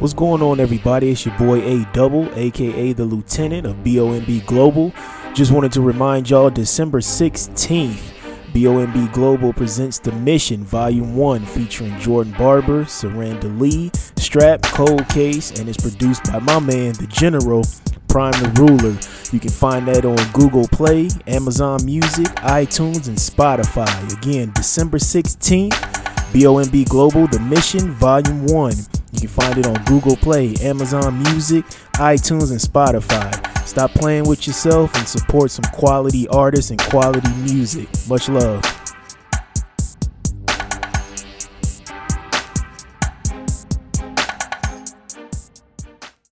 What's going on, everybody? It's your boy A Double, aka the Lieutenant of BOMB Global. Just wanted to remind y'all December 16th, BOMB Global presents The Mission Volume 1 featuring Jordan Barber, Saranda Lee, Strap, Cold Case, and it's produced by my man, The General, Prime the Ruler. You can find that on Google Play, Amazon Music, iTunes, and Spotify. Again, December 16th, BOMB Global, The Mission, Volume 1. You can find it on Google Play, Amazon Music, iTunes, and Spotify. Stop playing with yourself and support some quality artists and quality music. Much love.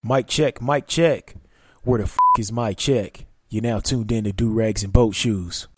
Mic check, mic check. Where the f is my check? You're now tuned in to Do Rags and Boat Shoes.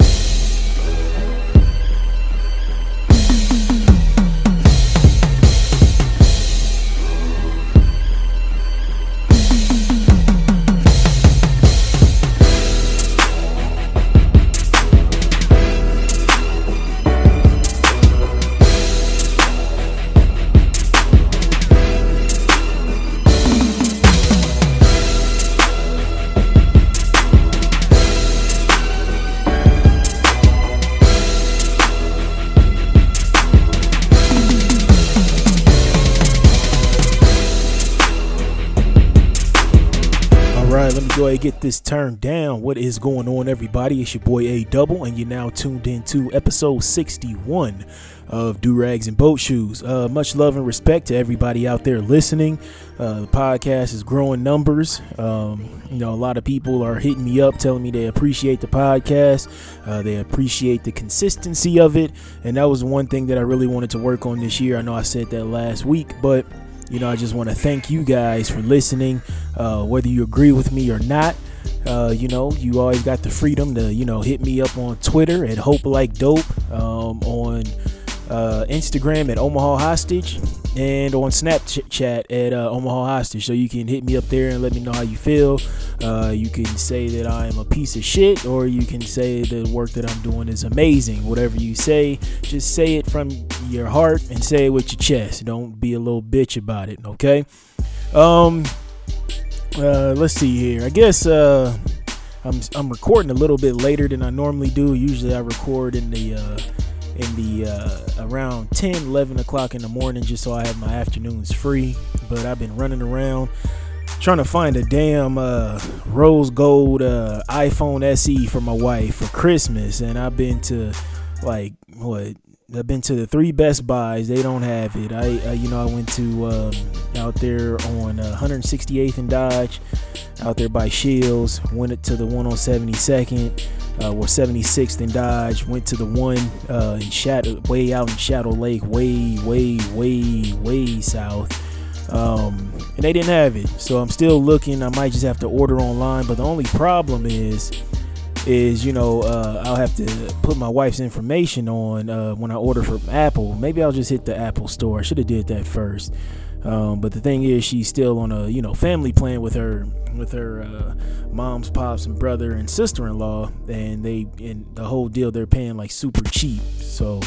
Go ahead and get this turned down. What is going on, everybody? It's your boy A Double, and you're now tuned into episode 61 of Do Rags and Boat Shoes. Uh, much love and respect to everybody out there listening. Uh, the podcast is growing numbers. Um, you know, a lot of people are hitting me up telling me they appreciate the podcast, uh, they appreciate the consistency of it, and that was one thing that I really wanted to work on this year. I know I said that last week, but you know, I just want to thank you guys for listening. Uh, whether you agree with me or not, uh, you know, you always got the freedom to, you know, hit me up on Twitter at Hope Like Dope, um, on uh, Instagram at Omaha Hostage, and on Snapchat at uh, Omaha Hostage. So you can hit me up there and let me know how you feel. Uh, you can say that I am a piece of shit, or you can say the work that I'm doing is amazing. Whatever you say, just say it from your heart and say it with your chest. Don't be a little bitch about it, okay? Um, uh, let's see here. I guess uh, I'm I'm recording a little bit later than I normally do. Usually I record in the uh, in the uh, around 10, 11 o'clock in the morning, just so I have my afternoons free. But I've been running around trying to find a damn uh, rose gold uh, iPhone SE for my wife for Christmas, and I've been to like what I've been to the three Best Buys. They don't have it. I, you know, I went to um, out there on uh, 168th and Dodge, out there by Shields. Went to the one on 72nd, uh, or 76th and Dodge. Went to the one uh, in Shadow, way out in Shadow Lake, way, way, way, way south. Um, and they didn't have it, so I'm still looking. I might just have to order online. But the only problem is is you know uh, I'll have to put my wife's information on uh, when I order from Apple. Maybe I'll just hit the Apple store. I should have did that first. Um, but the thing is, she's still on a you know family plan with her with her uh, mom's pops and brother and sister-in-law, and they and the whole deal they're paying like super cheap. So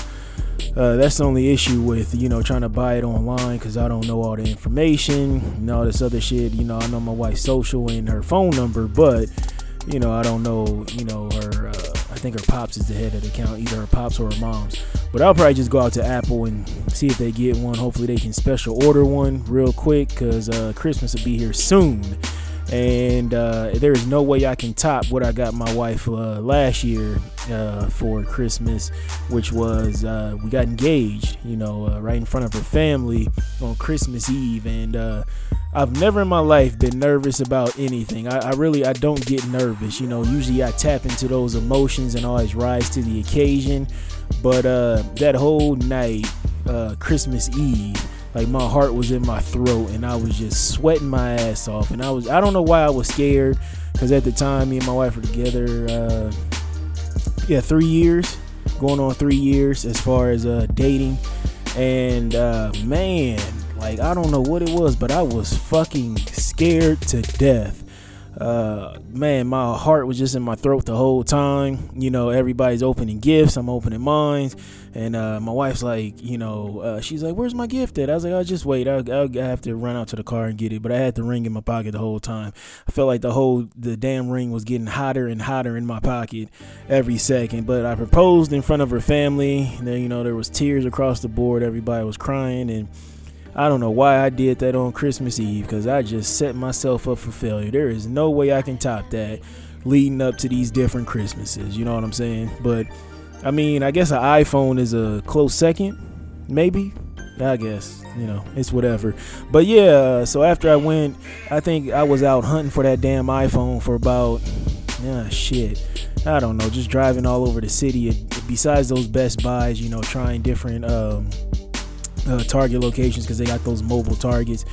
uh, that's the only issue with you know trying to buy it online because I don't know all the information and all this other shit. You know, I know my wife's social and her phone number, but you know, I don't know, you know, her, uh, I think her pops is the head of the account, either her pops or her mom's. But I'll probably just go out to Apple and see if they get one. Hopefully, they can special order one real quick because uh, Christmas will be here soon. And uh, there is no way I can top what I got my wife uh, last year uh, for Christmas, which was uh, we got engaged, you know, uh, right in front of her family on Christmas Eve. And uh, I've never in my life been nervous about anything. I, I really I don't get nervous. You know, usually I tap into those emotions and always rise to the occasion. But that whole night, Christmas Eve, like my heart was in my throat and I was just sweating my ass off. And I was I don't know why I was scared because at the time me and my wife were together. Uh, yeah, three years, going on three years as far as uh, dating. And uh, man, like I don't know what it was, but I was fucking scared to death. Uh, man, my heart was just in my throat the whole time. You know, everybody's opening gifts. I'm opening mine. And uh, my wife's like, you know, uh, she's like, "Where's my gift at?" I was like, "I'll just wait. I'll, I'll have to run out to the car and get it." But I had the ring in my pocket the whole time. I felt like the whole the damn ring was getting hotter and hotter in my pocket every second. But I proposed in front of her family. And then you know there was tears across the board. Everybody was crying and. I don't know why I did that on Christmas Eve because I just set myself up for failure. There is no way I can top that leading up to these different Christmases. You know what I'm saying? But I mean, I guess an iPhone is a close second, maybe. I guess you know it's whatever. But yeah, so after I went, I think I was out hunting for that damn iPhone for about yeah shit. I don't know, just driving all over the city. Besides those Best Buys, you know, trying different um, uh, target locations because they got those mobile targets.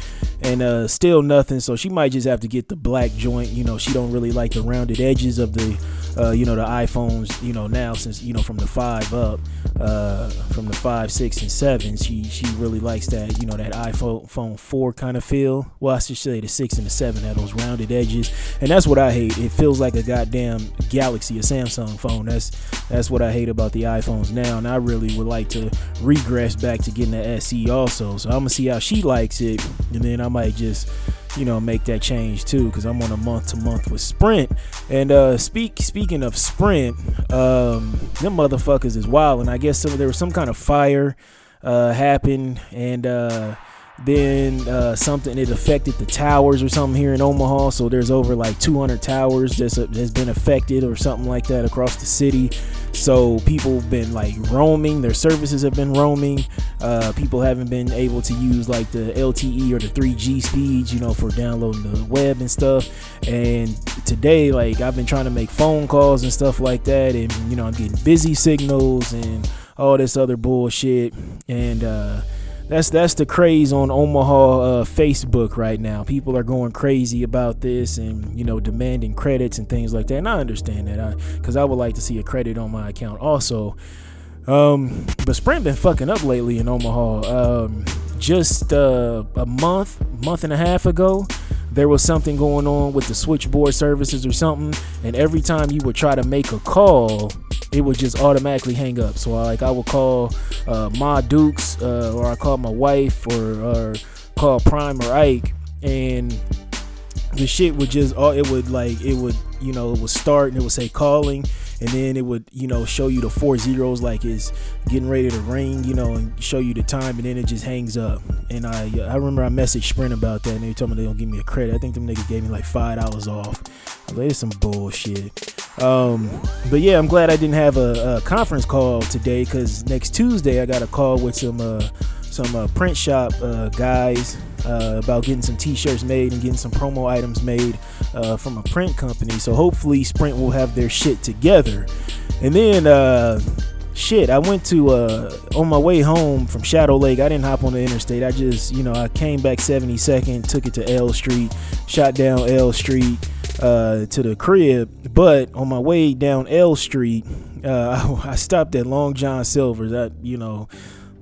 And uh, still nothing so she might just have to get the black joint you know she don't really like the rounded edges of the uh, you know the iPhones you know now since you know from the five up uh, from the five six and seven she she really likes that you know that iPhone phone four kind of feel. Well I should say the six and the seven had those rounded edges. And that's what I hate. It feels like a goddamn Galaxy a Samsung phone. That's that's what I hate about the iPhones now. And I really would like to regress back to getting the SE also. So I'm gonna see how she likes it. And then I might just you know make that change too because i'm on a month to month with sprint. And uh speak speaking of sprint um them motherfuckers is wild. And i guess some, there was some kind of fire uh happened. And uh then uh, something it affected the towers or something here in Omaha. So there's over like 200 towers that's uh, has been affected or something like that across the city. So people have been like roaming. Their services have been roaming. Uh, people haven't been able to use like the LTE or the 3G speeds, you know, for downloading the web and stuff. And today, like I've been trying to make phone calls and stuff like that, and you know I'm getting busy signals and all this other bullshit. And uh, that's that's the craze on Omaha uh, Facebook right now. People are going crazy about this and you know demanding credits and things like that. And I understand that, because I, I, would like to see a credit on my account also. Um, but Sprint been fucking up lately in Omaha. Um, just uh, a month, month and a half ago, there was something going on with the switchboard services or something, and every time you would try to make a call, it would just automatically hang up. So I, like I would call uh, Ma Dukes uh, or I call my wife or, or call Prime or Ike and the shit would just oh it would like it would you know it would start and it would say calling and then it would you know show you the four zeros like it's getting ready to ring you know and show you the time and then it just hangs up. And i i remember i messaged sprint about that and they told me they don't give me a credit. I think them niggas gave me like five dollars off. I like, some bullshit. Um, but yeah i'm glad i didn't have a, a conference call today because next tuesday i got a call with some uh some uh, print shop uh, guys uh, about getting some t-shirts made and getting some promo items made uh, from a print company. So hopefully Sprint will have their shit together. And then uh, shit, I went to uh, on my way home from Shadow Lake. I didn't hop on the interstate. I just you know I came back 72nd, took it to L Street, shot down L Street. Uh, to the crib, but on my way down L Street, uh, I, I stopped at Long John Silver's. That you know,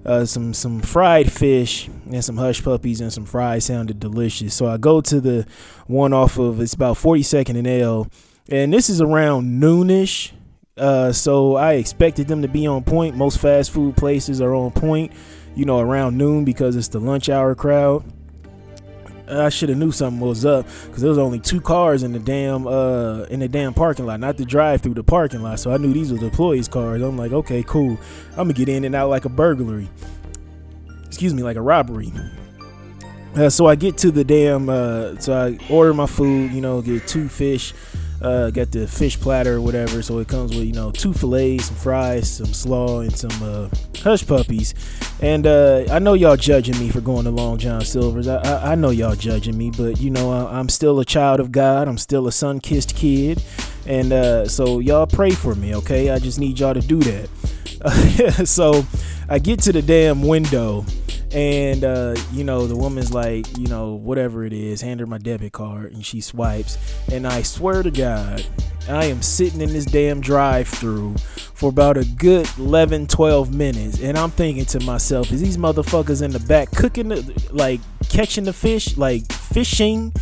uh, some some fried fish and some hush puppies and some fries sounded delicious. So I go to the one off of it's about 42nd and L, and this is around noonish. Uh, so I expected them to be on point. Most fast food places are on point, you know, around noon because it's the lunch hour crowd. I should have knew something was up because there was only two cars in the damn uh in the damn parking lot, not the drive through the parking lot. So I knew these were the employees' cars. I'm like, okay, cool. I'm gonna get in and out like a burglary. Excuse me, like a robbery. Uh, so I get to the damn. Uh, so I order my food. You know, get two fish uh, got the fish platter or whatever, so it comes with you know two fillets, some fries, some slaw, and some uh, hush puppies. And uh, I know y'all judging me for going to Long John Silver's. I, I, I know y'all judging me, but you know I, am still a child of God. I'm still a sun-kissed kid, and uh, so y'all pray for me, okay? I just need y'all to do that. so I get to the damn window and uh, you know the woman's like you know whatever it is hand her my debit card and she swipes. And i swear to god i am sitting in this damn drive through for about a good 11 12 minutes. And i'm thinking to myself is these motherfuckers in the back cooking the, like catching the fish? Like fishing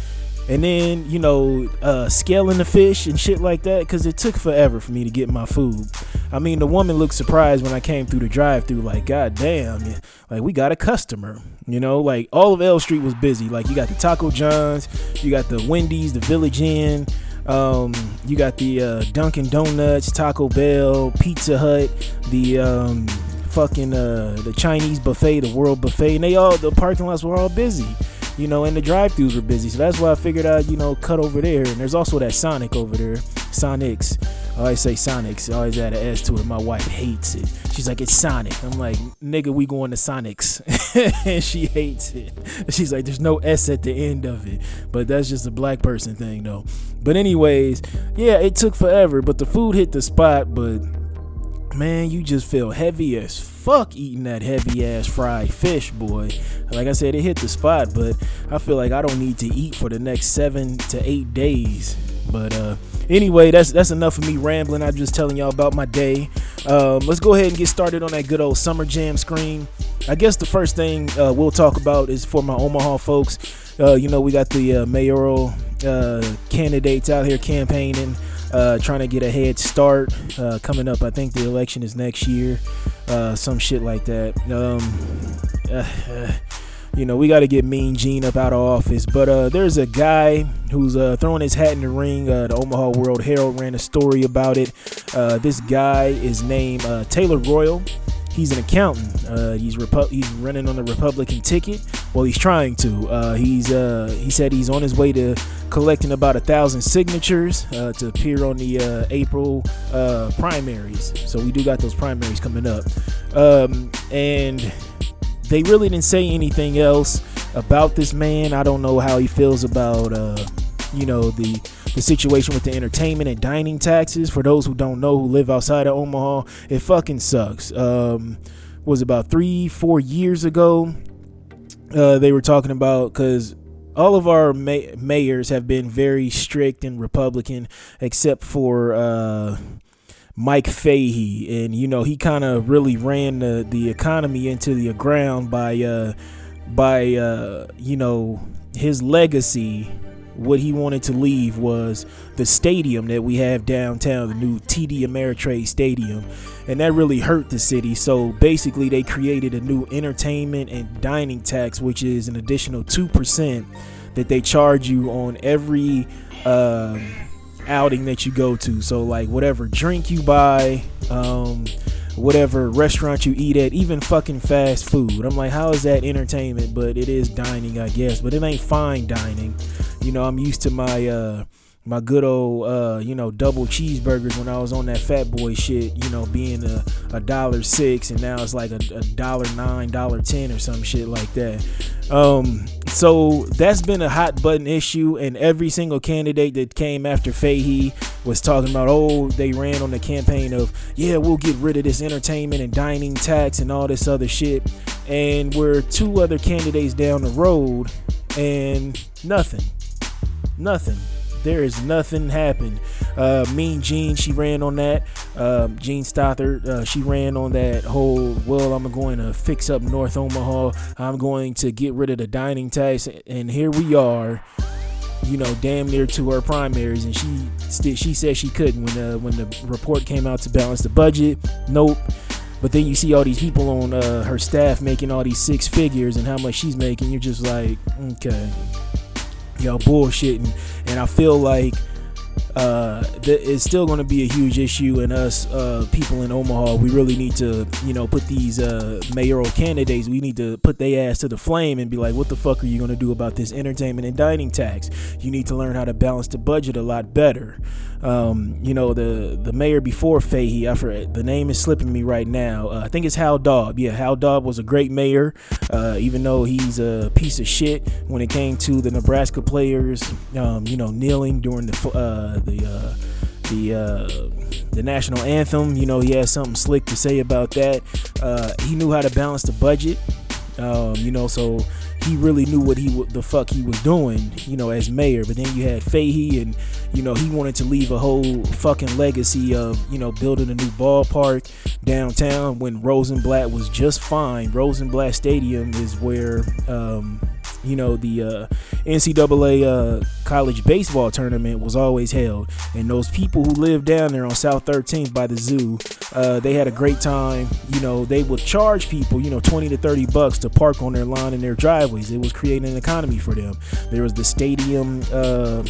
and then you know uh, scaling the fish and shit like that because it took forever for me to get my food. I mean the woman looked surprised when i came through the drive through like god damn like we got a customer you know? Like all of l street was busy. Like you got the taco johns you got the wendy's the village inn um, you got the uh, dunkin' donuts taco bell pizza hut the um, fucking uh, the chinese buffet the world buffet and they all the parking lots were all busy you know, and the drive-throughs were busy, so that's why I figured I'd, you know, cut over there. And there's also that Sonic over there, Sonics. I always say Sonics. I always add an S to it. My wife hates it. She's like, it's Sonic. I'm like, nigga, we going to Sonics, and she hates it. She's like, there's no S at the end of it, but that's just a black person thing, though. But anyways, yeah, it took forever, but the food hit the spot, but man, you just feel heavy as fuck eating that heavy ass fried fish, boy. Like I said, it hit the spot, but I feel like I don't need to eat for the next seven to eight days. But uh, anyway, that's that's enough of me rambling. I'm just telling y'all about my day. Um, let's go ahead and get started on that good old summer jam screen. I guess the first thing uh, we'll talk about is for my Omaha folks. Uh, you know, we got the uh, mayoral uh, candidates out here campaigning uh, trying to get a head start uh, coming up. I think the election is next year, uh, some shit like that. Um, uh, you know, we got to get Mean Jean up out of office. But uh, there's a guy who's uh, throwing his hat in the ring. the Omaha World Herald ran a story about it. this guy is named Taylor Royal he's an accountant. Uh, he's Repu- he's running on the Republican ticket. Well, he's trying to. Uh, he's uh, he said he's on his way to collecting about a thousand signatures uh, to appear on the uh, April uh, primaries. So we do got those primaries coming up, um, and they really didn't say anything else about this man. I don't know how he feels about you know the the situation with the entertainment and dining taxes. For those who don't know, who live outside of Omaha, it fucking sucks. Um, was about three, four years ago. Uh, they were talking about because all of our may- mayors have been very strict and Republican, except for uh, Mike Fahey, and you know he kind of really ran the the economy into the ground by uh, by uh, you know his legacy what he wanted to leave was the stadium that we have downtown, the new TD Ameritrade Stadium. And that really hurt the city. So basically, they created a new entertainment and dining tax, which is an additional 2% that they charge you on every um, outing that you go to. So, like, whatever drink you buy, um, whatever restaurant you eat at, even fucking fast food. I'm like, how is that entertainment? But it is dining, I guess. But it ain't fine dining. You know, I'm used to my uh my good old uh, you know double cheeseburgers when I was on that fat boy shit, you know, being a, a dollar six and now it's like a, a dollar nine, dollar ten or some shit like that. Um, so that's been a hot button issue, and every single candidate that came after Fahey was talking about, oh, they ran on the campaign of, yeah, we'll get rid of this entertainment and dining tax and all this other shit. And we're two other candidates down the road, and nothing, nothing there is nothing happened. Uh, mean Jean, she ran on that. Um, Jean Stothert, uh, she ran on that whole. Well, I'm going to fix up North Omaha. I'm going to get rid of the dining tax, and here we are. You know, damn near to her primaries, and she she said she couldn't when the when the report came out to balance the budget. Nope. But then you see all these people on uh, her staff making all these six figures and how much she's making. You're just like, okay y'all bullshitting. And I feel like uh, th- it's still going to be a huge issue in us uh, people in Omaha. We really need to, you know, put these uh, mayoral candidates. We need to put their ass to the flame and be like, what the fuck are you going to do about this entertainment and dining tax? You need to learn how to balance the budget a lot better. Um, you know, the the mayor before Fahey, I forget the name is slipping me right now. Uh, I think it's Hal Daub. Yeah, Hal Daub was a great mayor, uh, even though he's a piece of shit when it came to the Nebraska players. Um, you know, kneeling during the uh, the uh, the uh, the national anthem. You know, he had something slick to say about that. Uh, he knew how to balance the budget. Um, you know, so he really knew what he the fuck he was doing, you know, as mayor. But then you had Fahey, and you know he wanted to leave a whole fucking legacy of you know building a new ballpark downtown when Rosenblatt was just fine. Rosenblatt Stadium is where um, you know, the uh, NCAA uh, college baseball tournament was always held, and those people who lived down there on South 13th by the zoo, uh, they had a great time. You know, they would charge people, you know, 20 to 30 bucks to park on their lawn in their driveways. It was creating an economy for them. There was the stadium. Uh,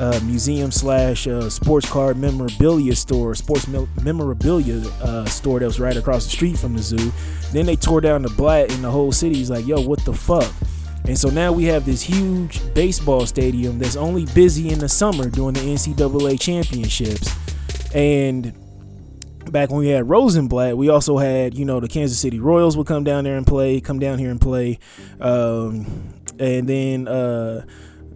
uh, museum slash uh, sports card memorabilia store, sports memorabilia uh, store that was right across the street from the zoo. Then they tore down the Blatt and the whole city. He's like, yo, what the fuck? And so now we have this huge baseball stadium that's only busy in the summer during the NCAA championships. And back when we had Rosenblatt, we also had, you know, the Kansas City Royals would come down there and play, come down here and play. Um, and then uh,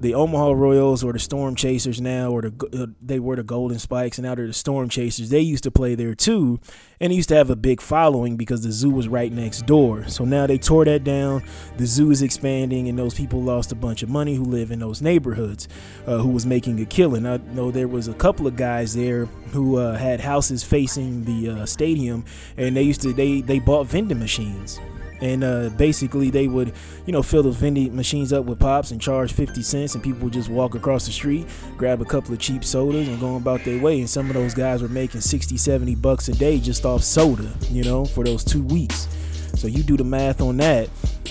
the Omaha Royals or the Storm Chasers now, or the uh, they were the Golden Spikes, and now they're the Storm Chasers. They used to play there too, and used to have a big following because the zoo was right next door. So now they tore that down. The zoo is expanding, and those people lost a bunch of money who live in those neighborhoods, uh, who was making a killing. I know there was a couple of guys there who uh, had houses facing the uh, stadium, and they used to they they bought vending machines and uh, basically they would you know fill those vending machines up with pops and charge 50 cents and people would just walk across the street grab a couple of cheap sodas and go about their way. And some of those guys were making 60 70 bucks a day just off soda you know for those two weeks so you do the math on that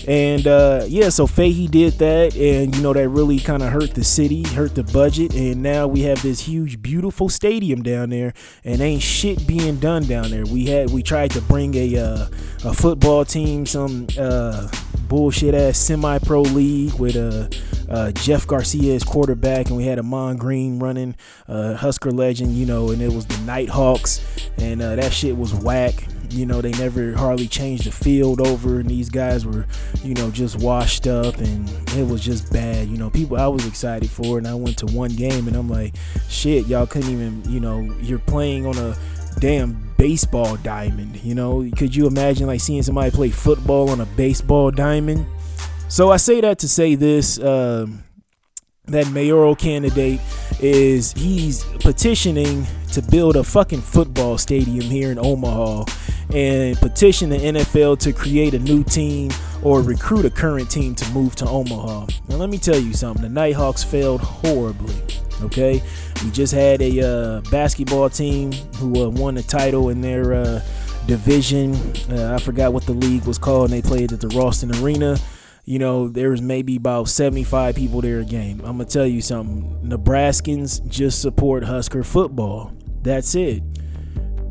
and uh, yeah, so Fahey did that, and you know that really kind of hurt the city, hurt the budget, and now we have this huge, beautiful stadium down there, and ain't shit being done down there. We had we tried to bring a uh, a football team, some uh, bullshit ass semi pro league with a. Uh, Jeff Garcia as quarterback, and we had Ahman Green running, uh, Husker legend, you know, and it was the Nighthawks, and uh, that shit was whack. You know, they never hardly changed the field over, and these guys were, you know, just washed up, and it was just bad. You know, people I was excited for, and I went to one game, and I'm like, shit, y'all couldn't even, you know, you're playing on a damn baseball diamond. You know, could you imagine like seeing somebody play football on a baseball diamond? So I say that to say this. Um, that mayoral candidate is he's petitioning to build a fucking football stadium here in Omaha and petition the NFL to create a new team or recruit a current team to move to Omaha. Now, let me tell you something the Nighthawks failed horribly. Okay, we just had a uh, basketball team who uh, won a title in their uh, division. Uh, I forgot what the league was called, and they played at the Ralston Arena. You know, there was maybe about 75 people there a game. I'm gonna tell you something. Nebraskans just support Husker football. That's it.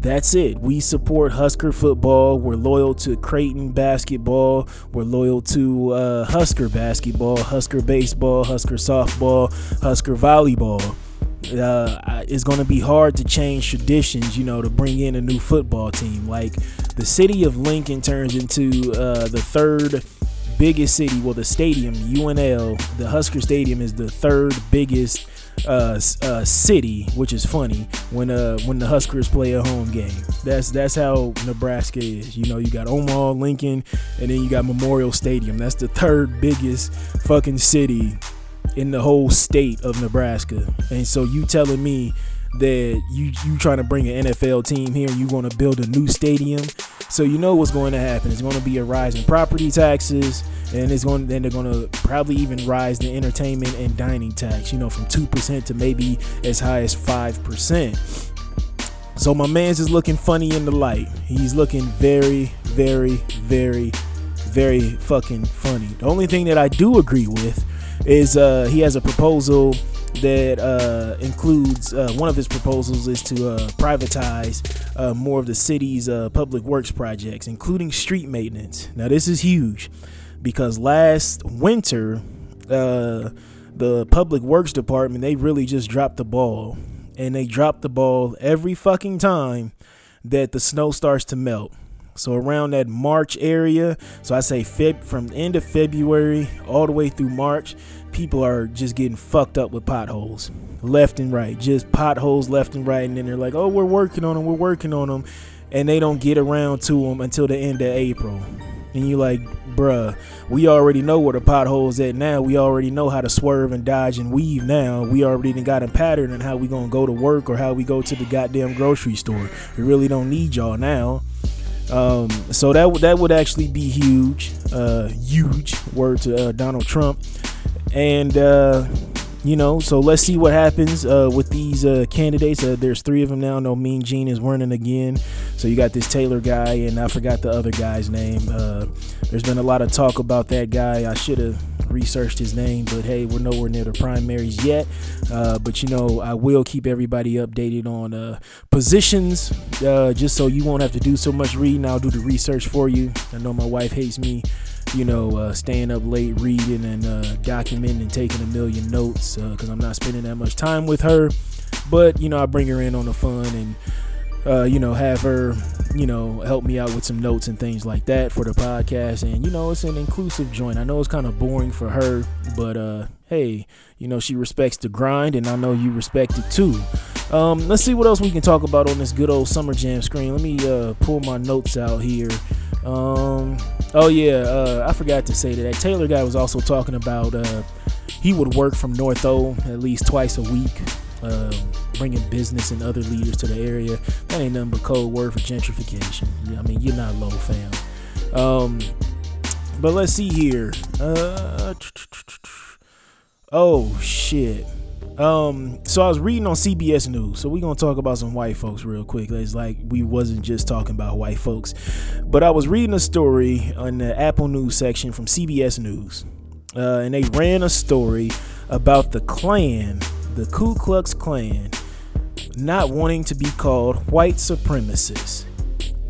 That's it. We support Husker football. We're loyal to Creighton basketball. We're loyal to uh, Husker basketball, Husker baseball, Husker softball, Husker volleyball. Uh, it's going to be hard to change traditions, you know, to bring in a new football team. Like the city of Lincoln turns into uh, the third biggest city. Well, the stadium, UNL, the Husker Stadium, is the third biggest uh, uh, city, which is funny when uh when the Huskers play a home game. That's that's how Nebraska is. You know, you got Omaha, Lincoln, and then you got Memorial Stadium. That's the third biggest fucking city in the whole state of Nebraska. And so you telling me that you you trying to bring an NFL team here, you want to build a new stadium. So you know what's going to happen. It's going to be a rise in property taxes, and it's going then they're going to probably even rise the entertainment and dining tax. You know, from two percent to maybe as high as five percent. So my man's is looking funny in the light. He's looking very, very, very, very fucking funny. The only thing that I do agree with is uh, he has a proposal that uh, includes uh, one of his proposals is to uh, privatize uh, more of the city's uh, public works projects, including street maintenance. Now, this is huge because last winter, uh, the public works department they really just dropped the ball, and they dropped the ball every fucking time that the snow starts to melt. So around that March area, so I say Feb from end of February all the way through March, people are just getting fucked up with potholes left and right, just potholes left and right, and then they're like, "Oh, we're working on them, we're working on them," and they don't get around to them until the end of April. And you're like, bruh, we already know where the potholes at now. We already know how to swerve and dodge and weave now. We already got a pattern on how we gonna go to work or how we go to the goddamn grocery store. We really don't need y'all now. Um, so that would that would actually be huge, uh, huge word to uh, Donald Trump, and uh, you know, so let's see what happens uh, with these uh, candidates. Uh, there's three of them now. No, Mean Jean is running again. So you got this Taylor guy, and I forgot the other guy's name. There's been a lot of talk about that guy. I should have researched his name, but hey, we're nowhere near the primaries yet. Uh, but you know, I will keep everybody updated on uh, positions, just so you won't have to do so much reading. I'll do the research for you. I know my wife hates me you know, uh, staying up late reading and uh, documenting and taking a million notes because uh, I'm not spending that much time with her. But, you know, I bring her in on the fun and, uh, you know, have her, you know, help me out with some notes and things like that for the podcast. And, you know, it's an inclusive joint. I know it's kind of boring for her, but, uh, hey, you know, she respects the grind and I know you respect it too. Um, let's see what else we can talk about on this good old Summer Jam screen. Let me uh, pull my notes out here. Um, oh yeah, uh, I forgot to say that that Taylor guy was also talking about uh, he would work from North O at least twice a week, uh, bringing business and other leaders to the area. That ain't nothing but code word for gentrification. I mean, you're not low, fam. Um, but let's see here. Uh, oh shit. Um, so I was reading on CBS News. So we're gonna talk about some white folks real quick. It's like we wasn't just talking about white folks, but I was reading a story on the Apple News section from CBS News, uh, and they ran a story about the Klan, the Ku Klux Klan, not wanting to be called white supremacists.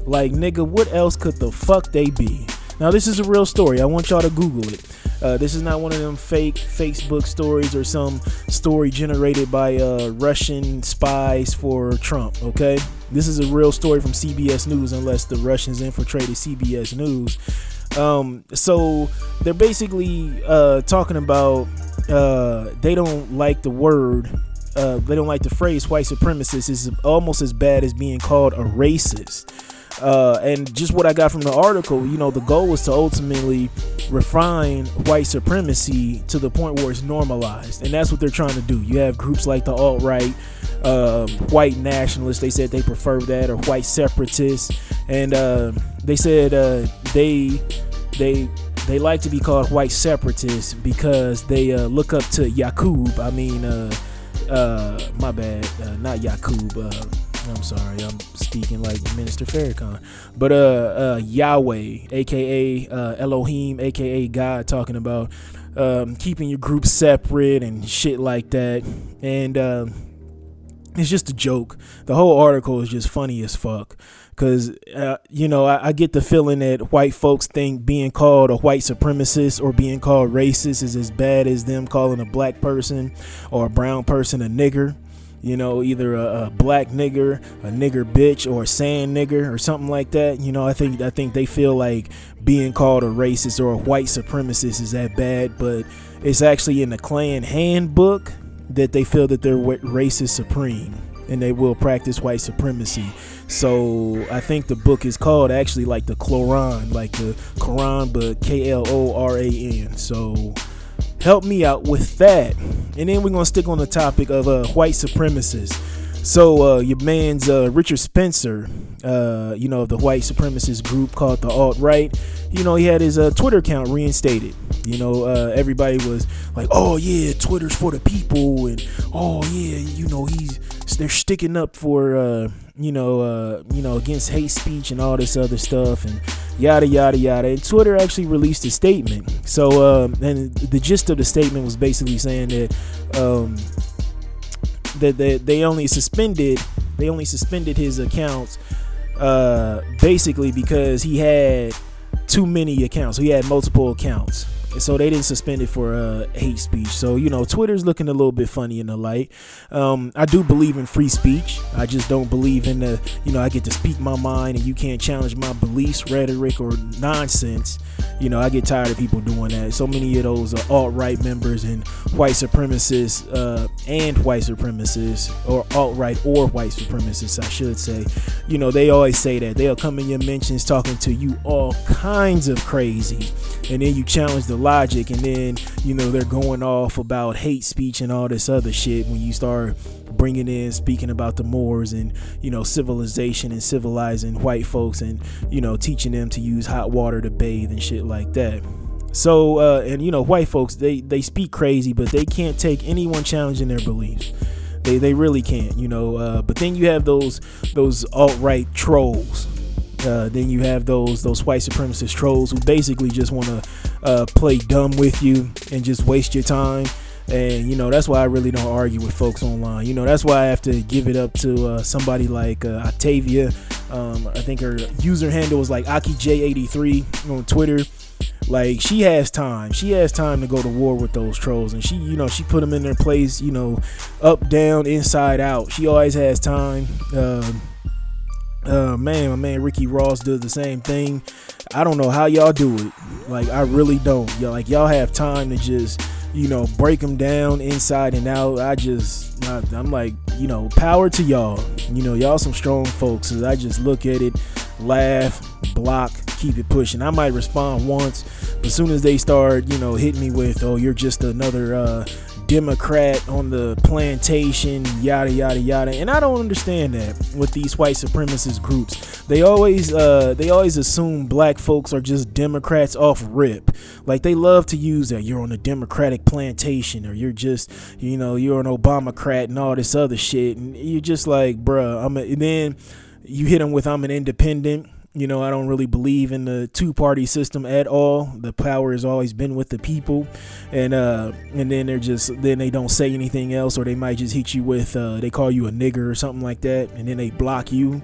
Like nigga, what else could the fuck they be? Now this is a real story. I want y'all to Google it. Uh, this is not one of them fake Facebook stories or some story generated by uh, Russian spies for Trump. Okay, this is a real story from CBS News, unless the Russians infiltrated CBS News. Um, so they're basically uh, talking about uh, they don't like the word. Uh, they don't like the phrase white supremacist is almost as bad as being called a racist. Uh, and just what I got from the article, you know, the goal was to ultimately refine white supremacy to the point where it's normalized, and that's what they're trying to do. You have groups like the alt right, uh, white nationalists. They said they prefer that, or white separatists, and uh, they said uh, they they they like to be called white separatists because they uh, look up to Yakub. I mean, uh, my bad, not Yakub. I'm sorry, I'm speaking like Minister Farrakhan. But uh, uh Yahweh, aka uh, Elohim, aka God, talking about um, keeping your group separate and shit like that. And uh, it's just a joke. The whole article is just funny as fuck. Cause uh, you know I, I, get the feeling that white folks think being called a white supremacist or being called racist is as bad as them calling a black person or a brown person a nigger you know, either a, a, black nigger, a nigger bitch, or a sand nigger, or something like that. You know, I think I think they feel like being called a racist or a white supremacist is that bad, but it's actually in the Klan handbook that they feel that they're racist supreme and they will practice white supremacy. So I think the book is called actually like the Kloran, like the Quran, but K L O R A N. So help me out with that. And then we're gonna stick on the topic of uh, white supremacists. So uh, your man's uh, Richard Spencer, uh, you know, the white supremacist group called the alt right. You know, he had his uh, Twitter account reinstated. You know, uh, everybody was like, "Oh yeah, Twitter's for the people," and "Oh yeah, you know, he's they're sticking up for uh, you know, uh, you know, against hate speech and all this other stuff and yada yada yada. And Twitter actually released a statement. So, um, and the gist of the statement was basically saying that um, that they, they only suspended they only suspended his accounts uh, basically because he had too many accounts. He had multiple accounts so they didn't suspend it for uh, hate speech. So you know, Twitter's looking a little bit funny in the light. Um, I do believe in free speech. I just don't believe in the you know I get to speak my mind and you can't challenge my beliefs, rhetoric, or nonsense. You know, I get tired of people doing that. So many of those alt right members and white supremacists uh, and white supremacists, or alt right or white supremacists, I should say, you know, they always say that. They'll come in your mentions talking to you all kinds of crazy. And then you challenge the logic, and then, you know, they're going off about hate speech and all this other shit when you start bringing in speaking about the Moors and you know civilization and civilizing white folks and you know teaching them to use hot water to bathe and shit like that. So uh, and you know white folks they they speak crazy, but they can't take anyone challenging their beliefs. They they really can't, you know. Uh, but then you have those those alt right trolls. Uh, then you have those those white supremacist trolls who basically just want to uh, play dumb with you and just waste your time. And you know that's why I really don't argue with folks online. You know that's why I have to give it up to uh, somebody like uh, Octavia. Um, I think her user handle was like AkiJ83 on Twitter like she has time. She has time to go to war with those trolls. And she you know she put them in their place you know up down inside out. She always has time. Uh, uh man my man ricky ross does the same thing. I don't know how y'all do it. Like i really don't. Y'all like y'all have time to just you know break them down inside and out i just i'm like you know power to y'all you know y'all some strong folks i just look at it laugh block keep it pushing. I might respond once, but as soon as they start, you know, hitting me with, "Oh, you're just another uh, Democrat on the plantation," yada yada yada, and I don't understand that with these white supremacist groups. They always uh, they always assume black folks are just Democrats off rip. Like they love to use that. You're on a Democratic plantation, or you're just, you know, you're an Obamacrat and all this other shit, and you're just like, bruh. I'm a, and then you hit them with, "I'm an independent." You know, I don't really believe in the two party system at all. The power has always been with the people. And uh and then they're just then they don't say anything else or they might just hit you with uh they call you a nigger or something like that and then they block you.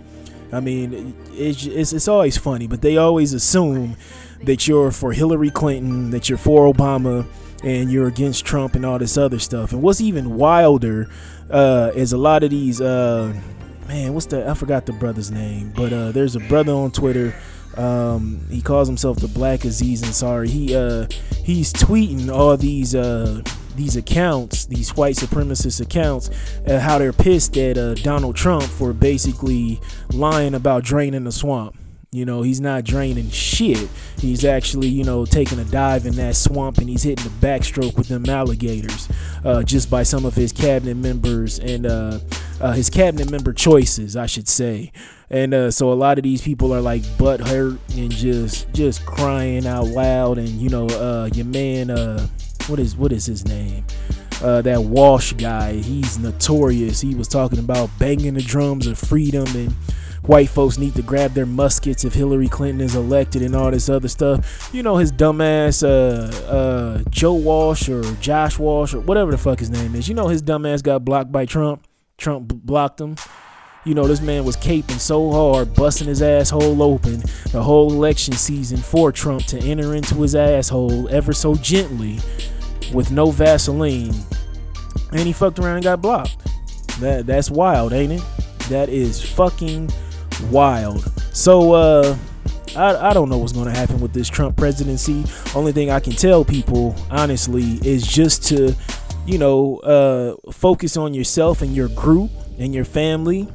I mean, it's it's, it's always funny, but they always assume that you're for Hillary Clinton, that you're for Obama, and you're against Trump and all this other stuff. And what's even wilder uh, is a lot of these uh, man, what's the? I forgot the brother's name, but uh, there's a brother on Twitter. Um, he calls himself the Black Aziz Ansari. He uh, he's tweeting all these uh, these accounts, these white supremacist accounts, uh, how they're pissed at uh, Donald Trump for basically lying about draining the swamp. You know, he's not draining shit. He's actually, you know, taking a dive in that swamp and he's hitting the backstroke with them alligators uh, just by some of his cabinet members and uh, uh, his cabinet member choices, I should say. And uh, so a lot of these people are like butt hurt and just just crying out loud. And you know, uh, your man, uh, what is what is his name? Uh, that Walsh guy, he's notorious. He was talking about banging the drums of freedom and white folks need to grab their muskets if Hillary Clinton is elected and all this other stuff. You know, his dumbass uh, uh, Joe Walsh or Josh Walsh or whatever the fuck his name is. You know, his dumbass got blocked by Trump. Trump blocked him. You know, this man was caping so hard, busting his asshole open the whole election season for Trump to enter into his asshole ever so gently with no Vaseline. And he fucked around and got blocked. That that's wild, ain't it? That is fucking wild. So uh I, I don't know what's going to happen with this Trump presidency. Only thing I can tell people, honestly, is just to, you know, uh, focus on yourself and your group and your family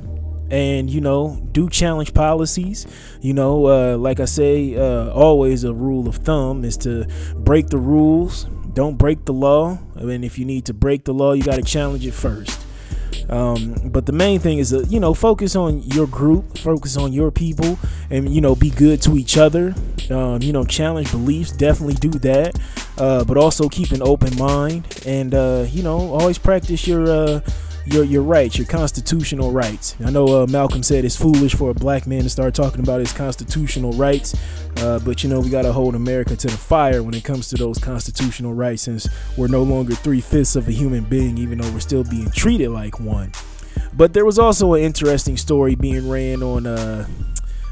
and you know do challenge policies you know uh, like i say uh, always a rule of thumb is to break the rules don't break the law I mean, if you need to break the law you got to challenge it first um, but the main thing is, uh, you know, focus on your group, focus on your people, and you know, be good to each other. Um, you know, challenge beliefs, definitely do that. Uh, but also keep an open mind, and uh, you know, always practice your uh, your your rights, your constitutional rights. I know uh, Malcolm said it's foolish for a black man to start talking about his constitutional rights, uh, but you know we got to hold America to the fire when it comes to those constitutional rights, since we're no longer three fifths of a human being, even though we're still being treated like one. But there was also an interesting story being ran on uh,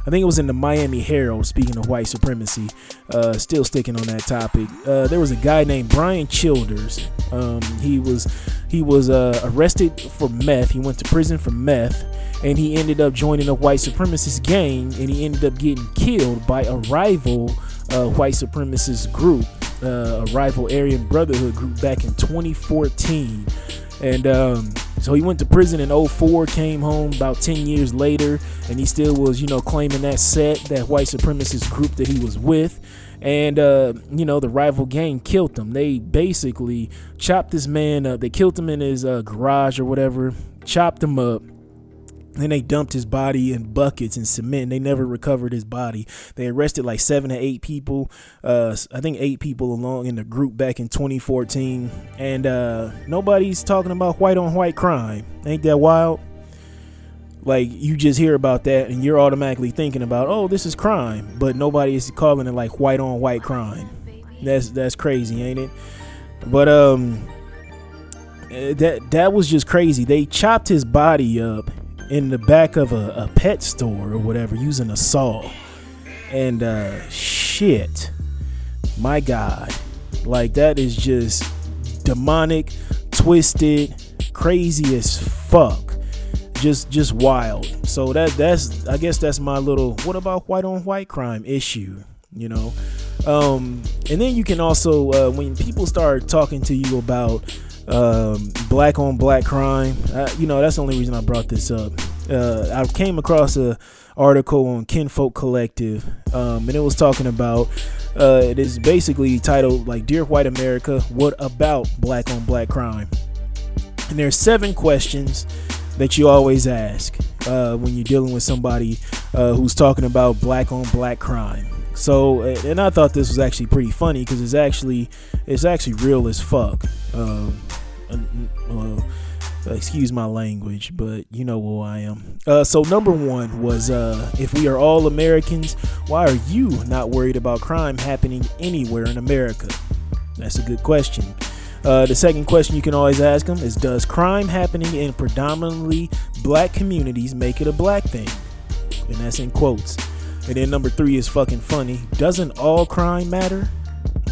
I think it was in the Miami Herald. Speaking of white supremacy, uh, still sticking on that topic. Uh, there was a guy named Brian Childers. Um, he was he was uh, arrested for meth. He went to prison for meth, and he ended up joining a white supremacist gang, and he ended up getting killed by a rival uh, white supremacist group, uh, a rival Aryan Brotherhood group back in 2014 And um, so he went to prison in 04, came home about 10 years later, and he still was, you know, claiming that set, that white supremacist group that he was with. And, uh, you know, the rival gang killed him. They basically chopped this man up. They killed him in his uh, garage or whatever, chopped him up then they dumped his body in buckets and cement. They never recovered his body. They arrested like seven to eight people. Uh, I think eight people along in the group back in 2014. And uh, nobody's talking about white on white crime. Ain't that wild? Like you just hear about that and you're automatically thinking about, oh, this is crime, but nobody is calling it like white on white crime. That's that's crazy, ain't it? But um, eh, that that was just crazy. They chopped his body up in the back of a, a pet store or whatever using a saw. And uh, shit, my God, like that is just demonic, twisted, crazy as fuck. Just just wild. So that that's I guess that's my little what about white on white crime issue, you know. Um, and then you can also uh, when people start talking to you about um, black on black crime. Uh, you know, that's the only reason I brought this up. Uh, I came across a article on Kinfolk Kollective, um, and it was talking about. Uh, it is basically titled like "Dear White America, What About Black on Black Crime?" And there's seven questions that you always ask uh, when you're dealing with somebody uh, who's talking about black on black crime. So, and I thought this was actually pretty funny because it's actually it's actually real as fuck. Um, well, excuse my language, but you know who I am. Uh, so number one was uh, if we are all Americans, why are you not worried about crime happening anywhere in America? That's a good question. Uh, the second question you can always ask them is Does crime happening in predominantly black communities make it a black thing? And that's in quotes. And then number three is fucking funny. Doesn't all crime matter?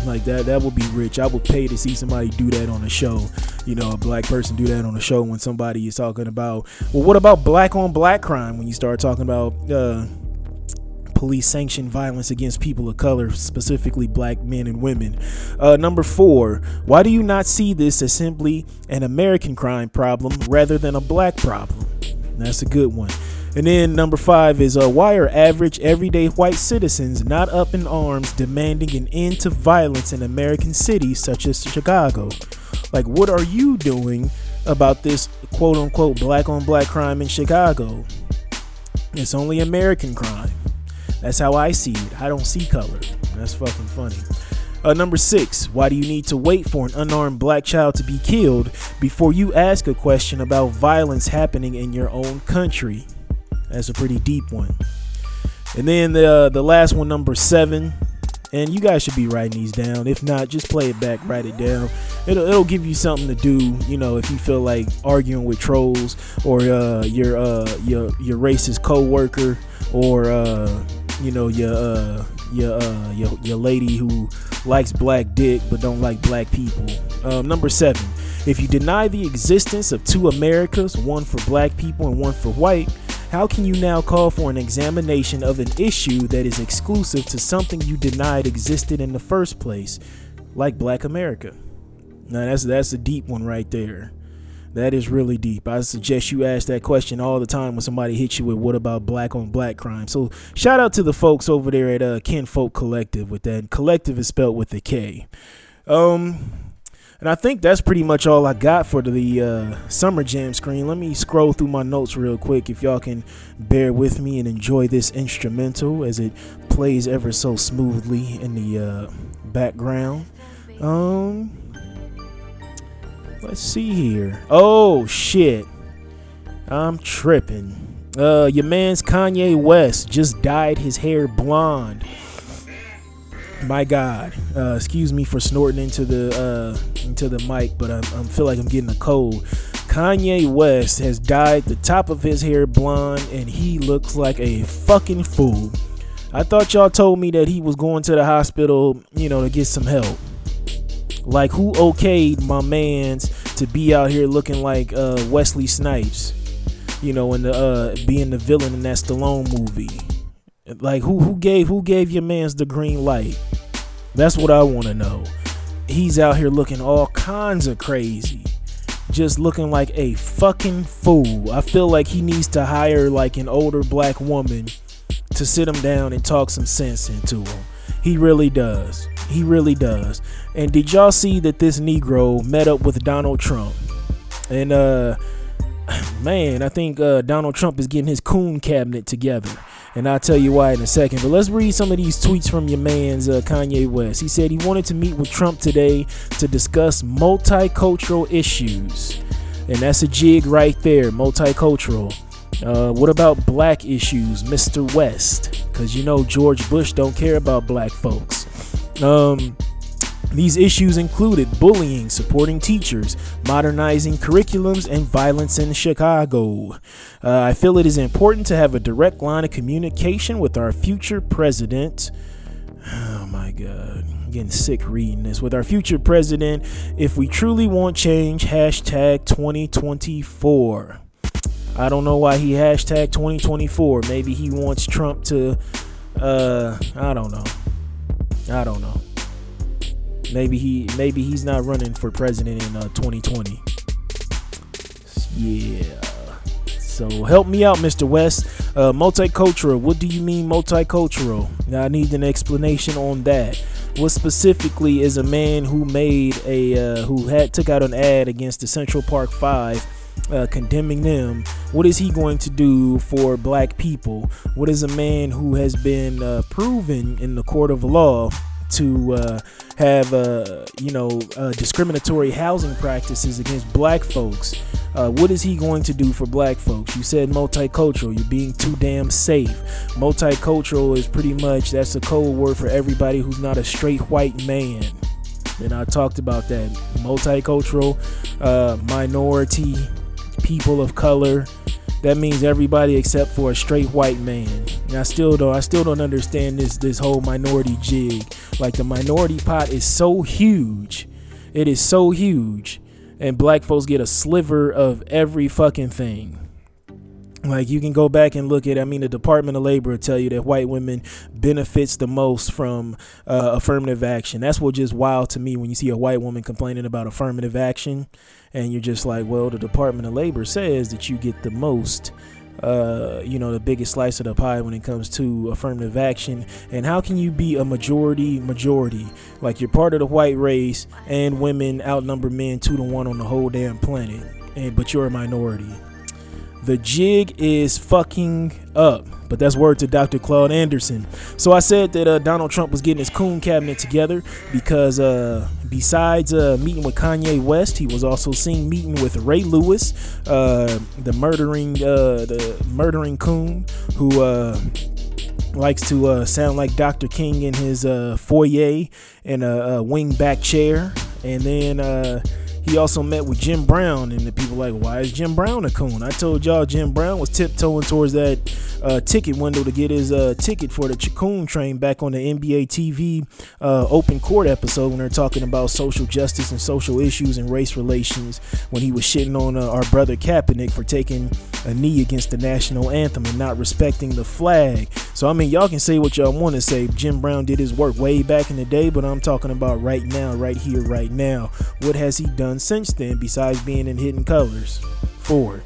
Like that, that would be rich. I would pay to see somebody do that on a show. You know, a black person do that on a show when somebody is talking about, well, what about black on black crime? When you start talking about uh, police sanctioned violence against people of color, specifically black men and women. Uh, number four, why do you not see this as simply an American crime problem rather than a black problem? That's a good one. And then number five is uh, why are average, everyday white citizens not up in arms demanding an end to violence in American cities such as Chicago? Like, what are you doing about this quote unquote black on black crime in Chicago? It's only American crime. That's how I see it. I don't see color. That's fucking funny. Uh, number six, why do you need to wait for an unarmed black child to be killed before you ask a question about violence happening in your own country? That's a pretty deep one. And then the uh, the last one, number seven, and you guys should be writing these down. If not, just play it back, write it down. It'll it'll give you something to do. You know, if you feel like arguing with trolls or uh, your uh, your your racist coworker or uh, you know your uh, your uh, your your lady who likes black dick but don't like black people. Um, number seven, if you deny the existence of two Americas, one for black people and one for white how can you now call for an examination of an issue that is exclusive to something you denied existed in the first place, like Black America? Now that's that's a deep one right there. That is really deep. I suggest you ask that question all the time when somebody hits you with what about black on black crime. So shout out to the folks over there at uh, Kinfolk Kollective with that. Collective is spelled with a K. Um, and I think that's pretty much all I got for the uh, Summer Jam screen. Let me scroll through my notes real quick if y'all can bear with me and enjoy this instrumental as it plays ever so smoothly in the uh, background. Um, let's see here. Oh shit, I'm tripping. Uh, your man's Kanye West just dyed his hair blonde my God, uh, excuse me for snorting into the uh, into the mic, but I, I feel like I'm getting a cold. Kanye West has dyed the top of his hair blonde, and he looks like a fucking fool. I thought y'all told me that he was going to the hospital, you know, to get some help. Like who okayed my man's to be out here looking like uh, Wesley Snipes, you know, the uh, being the villain in that Stallone movie. Like who who gave who gave your man's the green light? That's what I want to know. He's out here looking all kinds of crazy. just looking like a fucking fool. I feel like he needs to hire like an older black woman to sit him down and talk some sense into him. He really does. He really does. And did y'all see that this Negro met up with Donald Trump? And uh man, I think uh, Donald Trump is getting his coon cabinet together. And I'll tell you why in a second. But let's read some of these tweets from your man's uh, Kanye West. He said he wanted to meet with Trump today to discuss multicultural issues. And that's a jig right there, multicultural. Uh, what about black issues, Mr. West? Because you know George Bush don't care about black folks. Um, these issues included bullying, supporting teachers, modernizing curriculums, and violence in Chicago. Uh, I feel it is important to have a direct line of communication with our future president. Oh my God. I'm getting sick reading this. With our future president, if we truly want change, hashtag 2024. I don't know why he hashtag 2024. Maybe he wants Trump to, uh, I don't know. I don't know. Maybe he maybe he's not running for president in uh, 2020. Yeah. So help me out, Mr. West. Uh, multicultural. What do you mean multicultural? Now I need an explanation on that. What specifically is a man who made a uh, who had took out an ad against the Central Park Five? Uh, condemning them. What is he going to do for black people? What is a man who has been uh, proven in the court of law to uh, have uh, you know uh, discriminatory housing practices against black folks. Uh, what is he going to do for black folks? You said multicultural. You're being too damn safe. Multicultural is pretty much that's a code word for everybody who's not a straight white man. And I talked about that multicultural, uh, minority, people of color, that means everybody except for a straight white man. And I still don't I still don't understand this this whole minority jig. Like the minority pot is so huge. It is so huge. And black folks get a sliver of every fucking thing. Like you can go back and look at, I mean, the Department of Labor will tell you that white women benefits the most from uh, affirmative action. That's what just wild to me when you see a white woman complaining about affirmative action, and you're just like, well, the Department of Labor says that you get the most uh, you know, the biggest slice of the pie when it comes to affirmative action. And how can you be a majority majority? Like you're part of the white race and women outnumber men two to one on the whole damn planet. And but you're a minority. The jig is fucking up. But that's word to Dr. Claude Anderson. So I said that uh, Donald Trump was getting his coon cabinet together because uh, besides uh, meeting with Kanye West, he was also seen meeting with Ray Lewis, uh, the murdering uh, the murdering coon who uh, likes to sound like Dr. King in his foyer in a, a wingback chair, and then he also met with Jim Brown, and the people like, why is Jim Brown a coon? I told y'all Jim Brown was tiptoeing towards that uh, ticket window to get his uh, ticket for the Chacon train back on the NBA TV uh, open court episode when they're talking about social justice and social issues and race relations. When he was shitting on uh, our brother Kaepernick for taking a knee against the national anthem and not respecting the flag. So I mean, y'all can say what y'all want to say. Jim Brown did his work way back in the day, but I'm talking about right now, right here, right now. What has he done? since then besides being in Hidden Colors? Four.